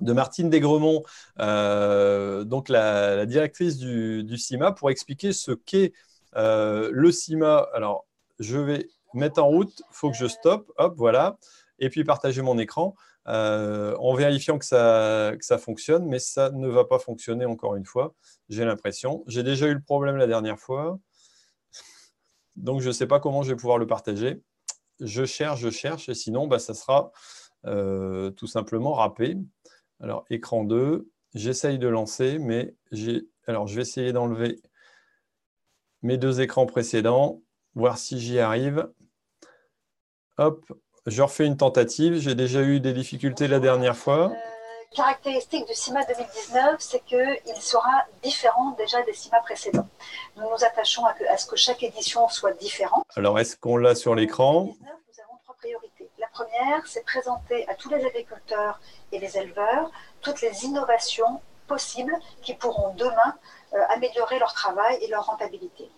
de Martine Desgremont, euh, donc la, directrice du, CIMA, pour expliquer ce qu'est euh, le CIMA. Alors, je vais mettre en route, il faut que je stoppe, hop, voilà, et puis partager mon écran en vérifiant que ça, que ça fonctionne, mais ça ne va pas fonctionner encore une fois, j'ai l'impression. J'ai déjà eu le problème la dernière fois, donc je ne sais pas comment je vais pouvoir le partager je cherche, je cherche, et sinon, bah, ça sera euh, tout simplement râpé. Alors, écran 2, j'essaye de lancer, mais j'ai. Alors, je vais essayer d'enlever mes deux écrans précédents, voir si j'y arrive. Hop, je refais une tentative. J'ai déjà eu des difficultés la dernière fois caractéristique du CIMA 2019, c'est qu'il sera différent déjà des CIMA précédents. Nous nous attachons à, ce que chaque édition soit différente. Alors, est-ce qu'on l'a sur l'écran? Nous avons trois priorités. La première, c'est présenter à tous les agriculteurs et les éleveurs toutes les innovations possibles qui pourront demain euh, améliorer leur travail et leur rentabilité.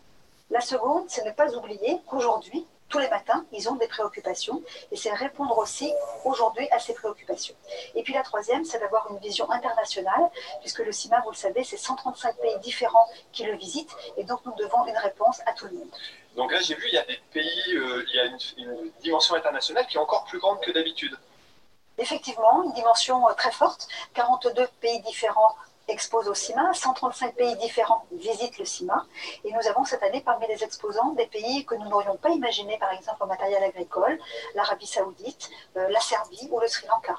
La seconde, c'est ne pas oublier qu'aujourd'hui, tous les matins, ils ont des préoccupations et c'est répondre aussi aujourd'hui à ces préoccupations. Et puis la troisième, c'est d'avoir une vision internationale, puisque le CIMA, vous le savez, c'est 135 pays différents qui le visitent et donc nous devons une réponse à tout le monde. Donc là, j'ai vu, il y a des pays, euh, il y a une, une dimension internationale qui est encore plus grande que d'habitude. Effectivement, une dimension euh, très forte. 42 pays différents exposent au CIMA, 135 pays différents visitent le CIMA, et nous avons cette année parmi les exposants des pays que nous n'aurions pas imaginés, par exemple en matériel agricole, l'Arabie saoudite, euh, la Serbie ou le Sri Lanka.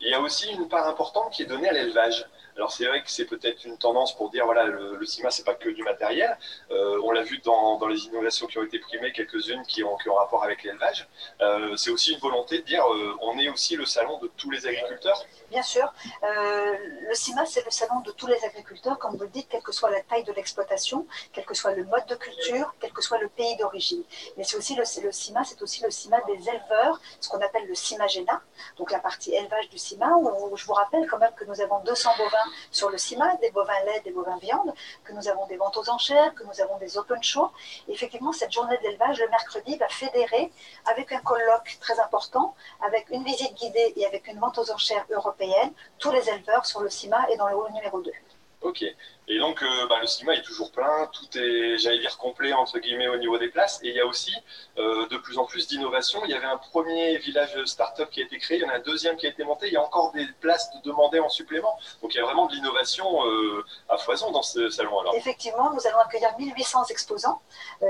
Il y a aussi une part importante qui est donnée à l'élevage. Alors c'est vrai que c'est peut-être une tendance pour dire voilà le, le CIMA c'est pas que du matériel. Euh, on l'a vu dans, dans, les innovations qui ont été primées, quelques-unes qui ont, qui ont rapport avec l'élevage. Euh, c'est aussi une volonté de dire euh, on est aussi le salon de tous les agriculteurs. Bien sûr, le CIMA c'est le salon de tous les agriculteurs, comme vous le dites, quelle que soit la taille de l'exploitation, quel que soit le mode de culture, quel que soit le pays d'origine. Mais c'est aussi le, le CIMA, c'est aussi le CIMA des éleveurs, ce qu'on appelle le CIMAGENA, donc la partie élevage du CIMA, où je vous rappelle quand même que nous avons 200 bovins sur le CIMA, des bovins laits, des bovins viande, que nous avons des ventes aux enchères, que nous avons des open shows. Effectivement, cette journée d'élevage, le mercredi, va fédérer avec un colloque très important, avec une visite guidée et avec une vente aux enchères européenne, tous les éleveurs sur le CIMA et dans le hall numéro 2. Ok. Et donc, euh, bah, le cinéma est toujours plein, tout est, j'allais dire, complet, entre guillemets, au niveau des places. Et il y a aussi euh, de plus en plus d'innovation. Il y avait un premier village start-up qui a été créé, il y en a un deuxième qui a été monté, il y a encore des places demandées en supplément. Donc, il y a vraiment de l'innovation euh, à foison dans ce salon. Alors. Effectivement, nous allons accueillir 1800 exposants.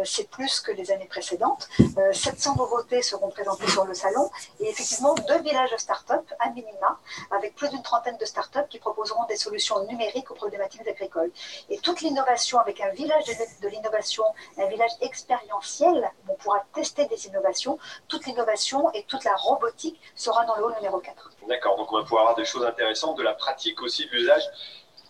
C'est plus que les années précédentes. 700 nouveautés seront présentées sur le salon. Et effectivement, deux villages start-up, à minima, avec plus d'une trentaine de start-up qui proposeront des solutions numériques aux problématiques agricoles. Et toute l'innovation avec un village de, l'innovation, un village expérientiel, où on pourra tester des innovations, toute l'innovation et toute la robotique sera dans le hall numéro 4. D'accord, donc on va pouvoir avoir des choses intéressantes, de la pratique aussi, de l'usage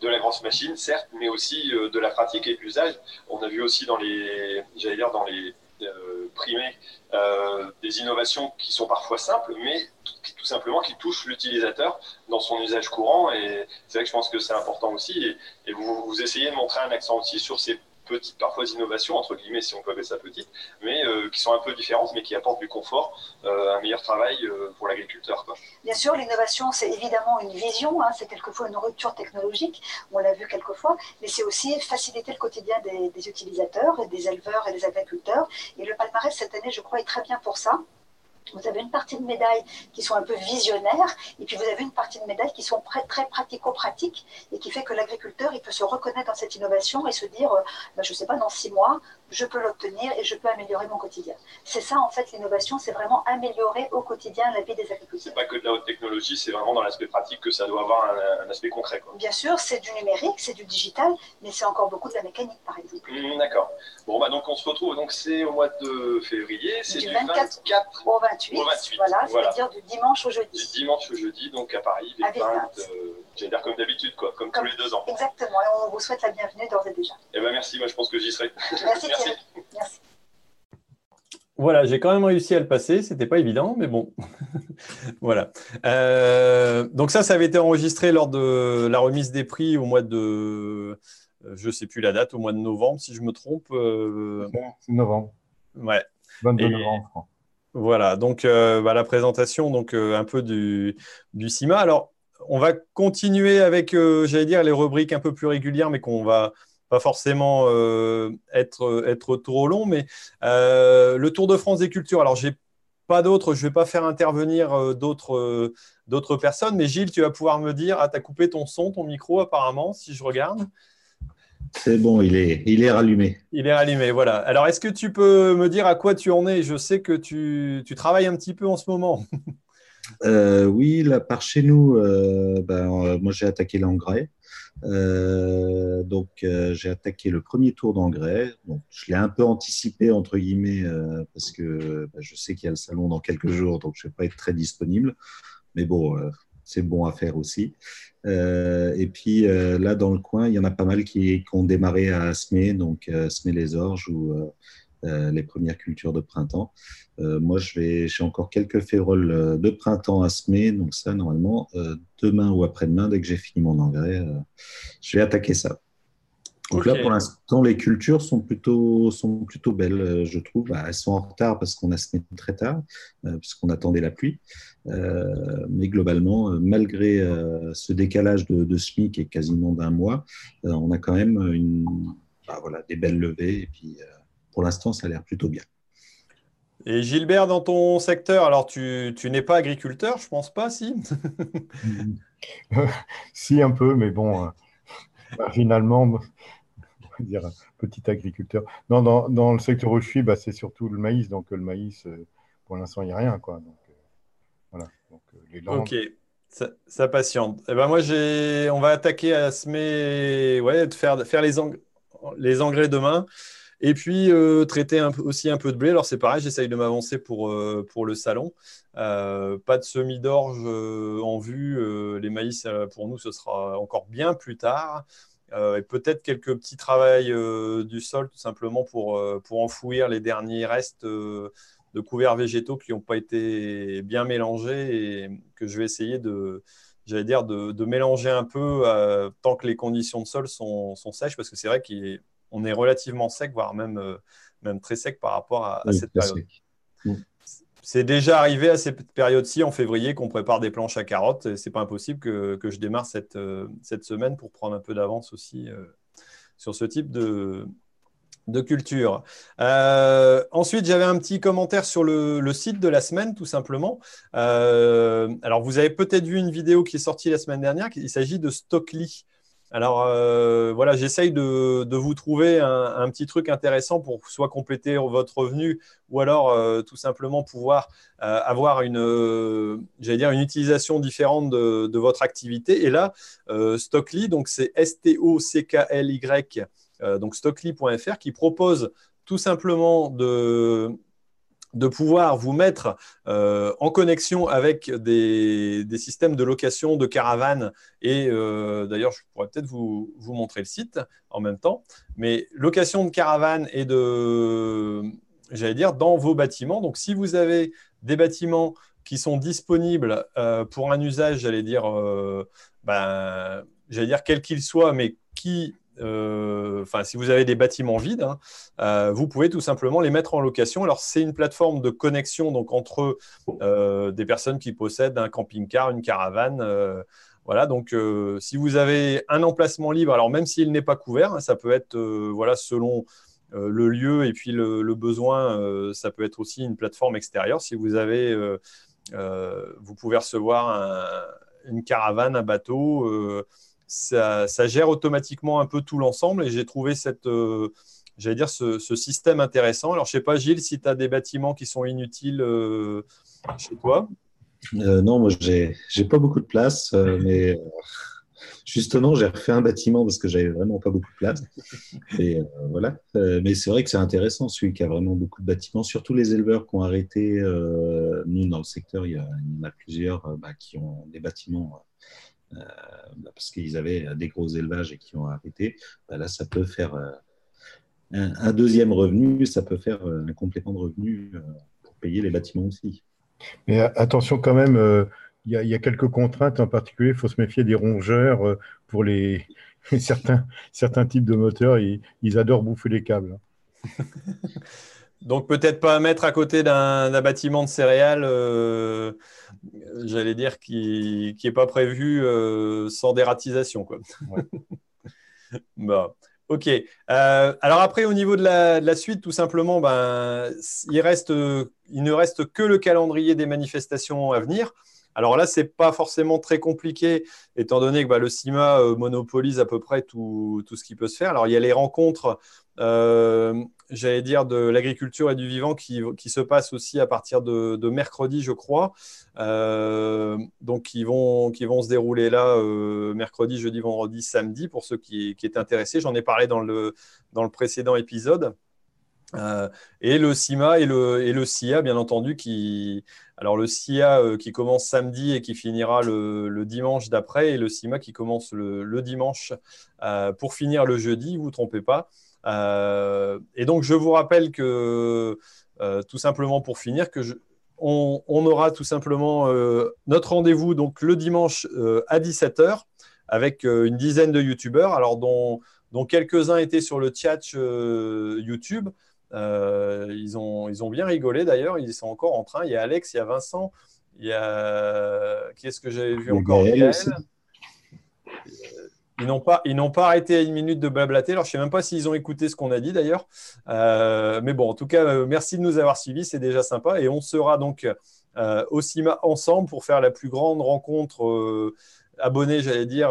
de la grosse machine, certes, mais aussi euh, de la pratique et de l'usage. On a vu aussi dans les, j'allais dire, dans les euh, primés, euh, des innovations qui sont parfois simples, mais tout, simplement qui touchent l'utilisateur dans son usage courant. Et c'est vrai que je pense que c'est important aussi. Et, vous, essayez de montrer un accent aussi sur ces petites, parfois innovations, entre guillemets, si on peut appeler ça petite, mais euh, qui sont un peu différentes, mais qui apportent du confort, euh, un meilleur travail euh, pour l'agriculteur. Bien sûr, l'innovation, c'est évidemment une vision, hein, c'est quelquefois une rupture technologique, on l'a vu quelquefois, mais c'est aussi faciliter le quotidien des, des utilisateurs, des éleveurs et des agriculteurs. Et le palmarès, cette année, je crois, est très bien pour ça. Vous avez une partie de médailles qui sont un peu visionnaires, et puis vous avez une partie de médailles qui sont très, pratico-pratiques, et qui fait que l'agriculteur, peut se reconnaître dans cette innovation et se dire, euh, ben, je ne sais pas, dans six mois, je peux l'obtenir et je peux améliorer mon quotidien. C'est ça, en fait, l'innovation, c'est vraiment améliorer au quotidien la vie des agriculteurs. C'est pas que de la haute technologie, c'est vraiment dans l'aspect pratique que ça doit avoir un, un aspect concret. Quoi. Bien sûr, c'est du numérique, c'est du digital, mais c'est encore beaucoup de la mécanique, par exemple. Mmh, D'accord. Bon, bah, donc on se retrouve, donc c'est au mois de février, c'est du, du 24, 24 au 28. Au 28. Voilà, Voilà. c'est-à-dire du dimanche au jeudi. du dimanche au jeudi, donc à Paris, À les 20, Villepinte. euh, j'allais dire comme d'habitude, quoi, comme, Comme- tous les deux ans. Exactement, et on vous souhaite la bienvenue d'ores et déjà. Eh ben merci, moi je pense que j'y serai. Merci. Merci. Voilà, j'ai quand même réussi à le passer. C'était pas évident, mais bon. voilà. Euh, donc ça, ça avait été enregistré lors de la remise des prix au mois de, euh, je sais plus la date, au mois de novembre, si je me trompe. Euh, C'est novembre, ouais. 22 Et- novembre, je crois. Voilà, donc euh, bah, la présentation donc euh, un peu du, du CIMA. Alors, on va continuer avec, euh, j'allais dire, les rubriques un peu plus régulières, mais qu'on va pas forcément euh, être, être trop long. Mais euh, le Tour de France des cultures, alors j'ai pas d'autres, je vais pas faire intervenir euh, d'autres d'autres personnes, mais Gilles, tu vas pouvoir me dire, ah, tu as coupé ton son, ton micro apparemment, si je regarde. C'est bon, il est, il est rallumé. Il est allumé, voilà. Alors, est-ce que tu peux me dire à quoi tu en es? Je sais que tu, tu travailles un petit peu en ce moment. Euh, oui, là, par chez nous, euh, ben, moi j'ai attaqué l'engrais. Euh, donc euh, j'ai attaqué le premier tour d'engrais. Je l'ai un peu anticipé entre guillemets euh, parce que ben, je sais qu'il y a le salon dans quelques jours, donc je vais pas être très disponible. Mais bon, c'est bon à faire aussi. Et puis là dans le coin, il y en a pas mal qui, ont démarré à semer, donc semer les orges ou euh, les premières cultures de printemps. Euh, moi, je vais, j'ai encore quelques féroles euh, de printemps à semer, donc ça, normalement, euh, demain ou après-demain, dès que j'ai fini mon engrais, je vais attaquer ça. Donc là, pour l'instant, les cultures sont plutôt, sont plutôt belles, je trouve. Bah, elles sont en retard parce qu'on a semé très tard, puisqu'on attendait la pluie. Euh, mais globalement, malgré ce décalage de, de SMIC qui est quasiment d'un mois, on a quand même une, bah, voilà, des belles levées. Et puis, pour l'instant, ça a l'air plutôt bien. Et Gilbert, dans ton secteur, alors tu, tu n'es pas agriculteur, je pense pas, si Si, un peu, mais bon, finalement, dire petit agriculteur. Non, dans, dans, le secteur où je suis, bah, c'est surtout le maïs. Donc, le maïs, euh, pour l'instant, il n'y a rien. Quoi. Donc, euh, voilà. Donc, euh, les Ok. Ça, ça patiente. Eh ben moi, j'ai, on va attaquer à semer, ouais, de faire, faire les, les engrais demain. Et puis traiter un, aussi un peu de blé. Alors c'est pareil, j'essaye de m'avancer pour, pour le salon. pas de semis d'orge en vue. les maïs, pour nous, ce sera encore bien plus tard. Euh, et peut-être quelques petits travaux euh, du sol tout simplement pour, euh, pour enfouir les derniers restes de couverts végétaux qui n'ont pas été bien mélangés et que je vais essayer de, j'allais dire, de, mélanger un peu tant que les conditions de sol sont, sèches, parce que c'est vrai qu'on est relativement sec, voire même, même très sec par rapport à, cette période. C'est déjà arrivé à cette période-ci, en février, qu'on prépare des planches à carottes. Ce n'est pas impossible que, je démarre cette, euh, cette, semaine pour prendre un peu d'avance aussi euh, sur ce type de, de culture. Euh, ensuite, j'avais un petit commentaire sur le, site de la semaine, tout simplement. alors, vous avez peut-être vu une vidéo qui est sortie la semaine dernière. Il s'agit de Stockly. Alors euh, voilà, j'essaye de, vous trouver un, petit truc intéressant pour soit compléter votre revenu ou alors euh, tout simplement pouvoir euh, avoir une, j'allais dire une utilisation différente de, votre activité. Et là, Stockly, donc c'est S-T-O-C-K-L-Y, donc stockly.fr qui propose tout simplement de, de pouvoir vous mettre euh, en connexion avec des, systèmes de location de caravanes. Et euh, d'ailleurs, je pourrais peut-être vous, montrer le site en même temps. Mais location de caravanes et de, j'allais dire, dans vos bâtiments. Donc, si vous avez des bâtiments qui sont disponibles euh, pour un usage, j'allais dire, ben, j'allais dire quel qu'il soit, mais qui enfin, si vous avez des bâtiments vides, hein, euh, vous pouvez tout simplement les mettre en location. Alors, c'est une plateforme de connexion donc, entre euh, des personnes qui possèdent un camping-car, une caravane. voilà, donc si vous avez un emplacement libre, alors même s'il n'est pas couvert, hein, ça peut être voilà, selon le lieu et puis le, besoin, ça peut être aussi une plateforme extérieure. Si vous avez, vous pouvez recevoir une caravane, un bateau ça, gère automatiquement un peu tout l'ensemble et j'ai trouvé cette, euh, dire ce, système intéressant. Alors, je ne sais pas, Gilles, si tu as des bâtiments qui sont inutiles euh, chez toi. Euh, non, moi, j'ai n'ai pas beaucoup de place, mais justement, j'ai refait un bâtiment parce que j'avais vraiment pas beaucoup de place. Et voilà. mais c'est vrai que c'est intéressant, celui qui a vraiment beaucoup de bâtiments, surtout les éleveurs qui ont arrêté. nous, dans le secteur, il y, en a plusieurs bah, qui ont des bâtiments parce qu'ils avaient des gros élevages et qui ont arrêté, bah, là, ça peut faire euh, un, deuxième revenu, ça peut faire euh, un complément de revenu pour payer les bâtiments aussi. Mais attention quand même, il y, a quelques contraintes en particulier. Il faut se méfier des rongeurs pour les certains, certains types de moteurs. Ils, ils adorent bouffer les câbles. Donc peut-être pas mettre à côté d'un bâtiment de céréales, euh, j'allais dire, qui n'est pas prévu euh, sans dératisation. Quoi. ok. Euh, alors après, au niveau de la, suite, tout simplement, ben, il, reste, il ne reste que le calendrier des manifestations à venir. Alors là, ce n'est pas forcément très compliqué, étant donné que bah, le CIMA monopolise à peu près tout, tout, ce qui peut se faire. Alors il y a les rencontres euh, j'allais dire, de l'agriculture et du vivant qui, se passe aussi à partir de, mercredi, je crois. Euh, donc, qui vont, qui vont se dérouler là euh, mercredi, jeudi, vendredi, samedi, pour ceux qui, qui étaient intéressés. J'en ai parlé dans le, dans le précédent épisode. et le CIMA et le, et le CIA, bien entendu, qui, alors le CIA qui commence samedi et qui finira le, dimanche d'après, et le CIMA qui commence le, le dimanche pour finir le jeudi, vous ne vous trompez pas. Euh, et donc, je vous rappelle que, euh, tout simplement pour finir, que on, aura tout simplement euh, notre rendez-vous donc le dimanche à 17h avec une dizaine de youtubeurs, alors dont, dont quelques-uns étaient sur le chat YouTube. ils, ont, ils ont bien rigolé d'ailleurs, ils sont encore en train. Il y a Alex, il y a Vincent, il y a. Qui est-ce que j'avais vu encore? Ils n'ont pas, ils n'ont pas arrêté à une minute de blablater. Alors, je ne sais même pas s'ils ont écouté ce qu'on a dit d'ailleurs. Euh, mais bon, en tout cas, euh, merci de nous avoir suivis. C'est déjà sympa. Et on sera donc euh, au CIMA ensemble pour faire la plus grande rencontre abonnée, j'allais dire,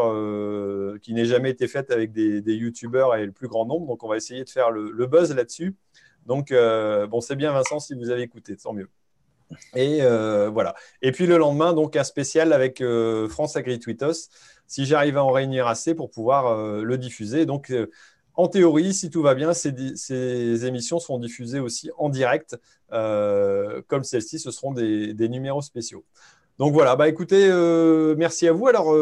qui n'ait jamais été faite avec des, des youtubeurs et le plus grand nombre. Donc, on va essayer de faire le, le buzz là-dessus. Donc, bon, c'est bien, Vincent, si vous avez écouté, tant mieux. Et voilà. Et puis le lendemain, donc un spécial avec France AgriTweetos si j'arrive à en réunir assez pour pouvoir euh, le diffuser. Donc, euh, en théorie, si tout va bien, ces, émissions seront diffusées aussi en direct, euh, comme celle-ci, ce seront des, numéros spéciaux. Donc voilà, bah écoutez, merci à vous. Alors,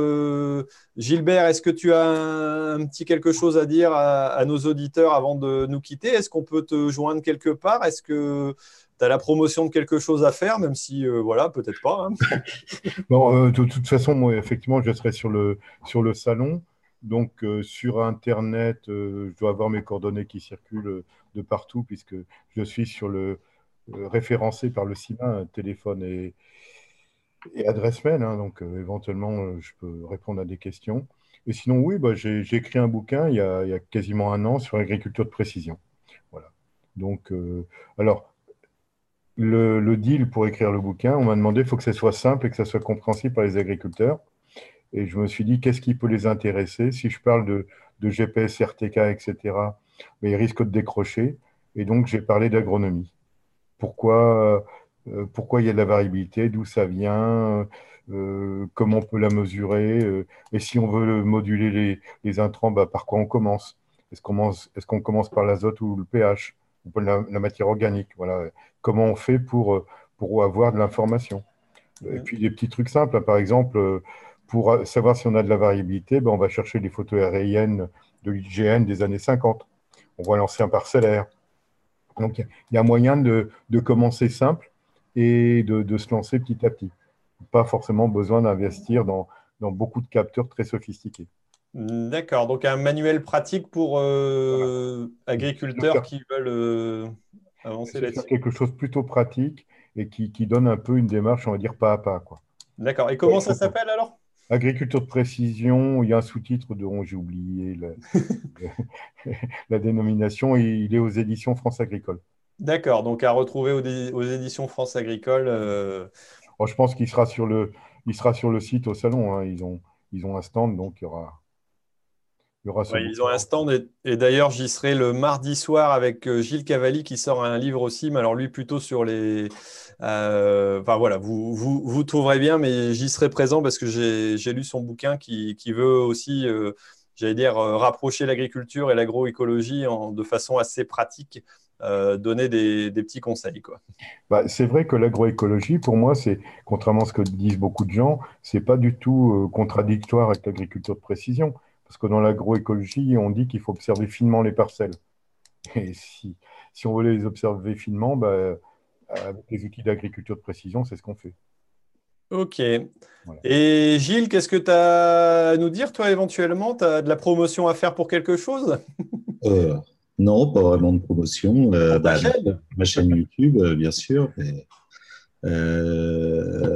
Gilbert, est-ce que tu as un, petit quelque chose à dire à, nos auditeurs avant de nous quitter? Est-ce qu'on peut te joindre quelque part? Est-ce que tu as la promotion de quelque chose à faire, même si, euh, voilà, peut-être pas. Hein. bon, euh, de, toute façon, moi, effectivement, je serai sur le, sur le salon. Donc, euh, sur Internet, je dois avoir mes coordonnées qui circulent de partout, puisque je suis sur le référencé par le CIMA, téléphone et, et adresse mail. Hein. donc, éventuellement, je peux répondre à des questions. Et sinon, oui, bah, j'ai écrit un bouquin il y, a, il y, a, quasiment un an sur l'agriculture de précision. Voilà. Donc, alors, le, deal pour écrire le bouquin, on m'a demandé il faut que ce soit simple et que ça soit compréhensible par les agriculteurs. Et je me suis dit, qu'est-ce qui peut les intéresser? Si je parle de, GPS, RTK, etc., mais ils risquent de décrocher. Et donc, j'ai parlé d'agronomie. Pourquoi, euh, pourquoi il y a de la variabilité? D'où ça vient? Euh, Comment on peut la mesurer? Euh, Et si on veut moduler les, intrants, bah, par quoi on commence? Est-ce qu'on est commence par l'azote ou le pH? La, la matière organique Voilà comment on fait pour, euh, pour avoir de l'information. Et puis des petits trucs simples, hein. par exemple, euh, pour savoir si on a de la variabilité, ben on va chercher les photos aériennes de l'IGN des années 50. On voit l'ancien parcellaire. Donc il y a moyen de, de commencer simple et de, de, se lancer petit à petit. Pas forcément besoin d'investir dans, dans, beaucoup de capteurs très sophistiqués. D'accord, donc un manuel pratique pour euh, agriculteurs qui veulent c'est quelque chose plutôt pratique et qui, donne un peu une démarche, on va dire, pas à pas. D'accord. Et comment ça s'appelle alors? Agriculture de précision, il y a un sous-titre dont j'ai oublié la, dénomination, il est aux éditions France Agricole. D'accord, donc à retrouver aux, éditions France Agricole. Euh, oh, je pense qu'il sera, sur le, il sera sur le site au salon. Hein. Ils, ont, ils ont un stand, donc il y aura, ils ont un stand et, d'ailleurs j'y serai le mardi soir avec euh, Gilles Cavalli qui sort un livre aussi, mais alors lui plutôt sur les... Euh, enfin voilà, vous, vous, vous, trouverez bien, mais j'y serai présent parce que j'ai lu son bouquin qui, qui veut aussi, euh, j'allais dire, rapprocher l'agriculture et l'agroécologie de façon assez pratique. donner des, des, petits conseils. Quoi. Bah, c'est vrai que l'agroécologie, pour moi, c'est, contrairement à ce que disent beaucoup de gens, c'est pas du tout contradictoire avec l'agriculture de précision. Parce que dans l'agroécologie, on dit qu'il faut observer finement les parcelles. Et si, si on veut les observer finement, bah, avec les outils d'agriculture de précision, c'est ce qu'on fait. Ok. Et Gilles, qu'est-ce que tu as à nous dire, toi, éventuellement? Tu as de la promotion à faire pour quelque chose? Euh, Non, pas vraiment de promotion. Euh, bah, ma chaîne? YouTube, euh, bien sûr.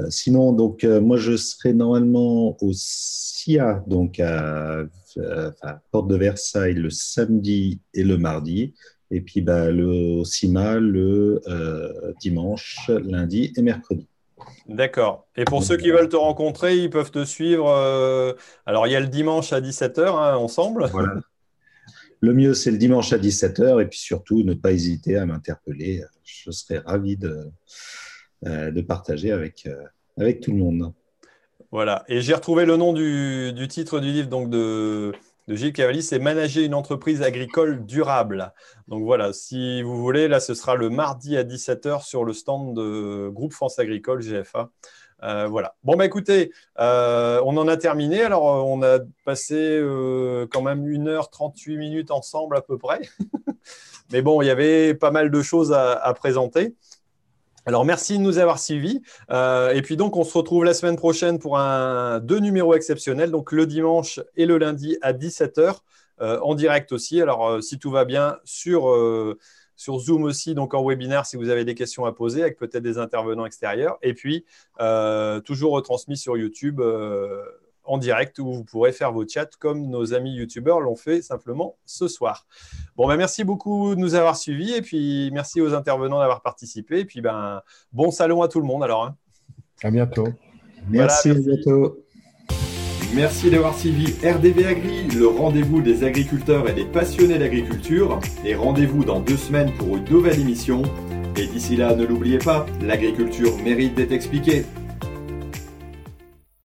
Sinon, donc, moi, je serai normalement au SIA, donc à euh, porte de Versailles le samedi et le mardi, et puis bah, le CIMA le euh, dimanche, lundi et mercredi. D'accord. Et pour ceux qui veulent te rencontrer, ils peuvent te suivre. Euh, alors, il y a le dimanche à 17h hein, ensemble. Voilà. Le mieux, c'est le dimanche à 17h. Et puis surtout, ne pas hésiter à m'interpeller. Je serai ravi de, de partager avec, avec tout le monde. Voilà. Et j'ai retrouvé le nom du, titre du livre donc de, Gilles Cavalli, c'est Manager une entreprise agricole durable. Donc voilà, si vous voulez, là, ce sera le mardi à 17h sur le stand de Groupe France Agricole, GFA. Euh, voilà. Bon, bah écoutez, euh, on en a terminé. Alors, euh, on a passé quand même 1h38 minutes ensemble à peu près. Mais bon, il y avait pas mal de choses à présenter. Alors, merci de nous avoir suivis. Euh, et puis, donc, on se retrouve la semaine prochaine pour un, deux numéros exceptionnels, donc le dimanche et le lundi à 17h. en direct aussi. Alors, si tout va bien, sur sur Zoom aussi, donc en webinaire si vous avez des questions à poser avec peut-être des intervenants extérieurs. Et puis, toujours retransmis sur YouTube en direct où vous pourrez faire vos chats comme nos amis youtubeurs l'ont fait simplement ce soir. Bon, ben, merci beaucoup de nous avoir suivis et puis merci aux intervenants d'avoir participé. Et puis, ben, bon salon à tout le monde alors. Hein. À bientôt. Merci, à bientôt. Merci d'avoir suivi RDV Agri, le rendez-vous des agriculteurs et des passionnés d'agriculture. Et rendez-vous dans deux semaines pour une nouvelle émission. Et d'ici là, ne l'oubliez pas, l'agriculture mérite d'être expliquée.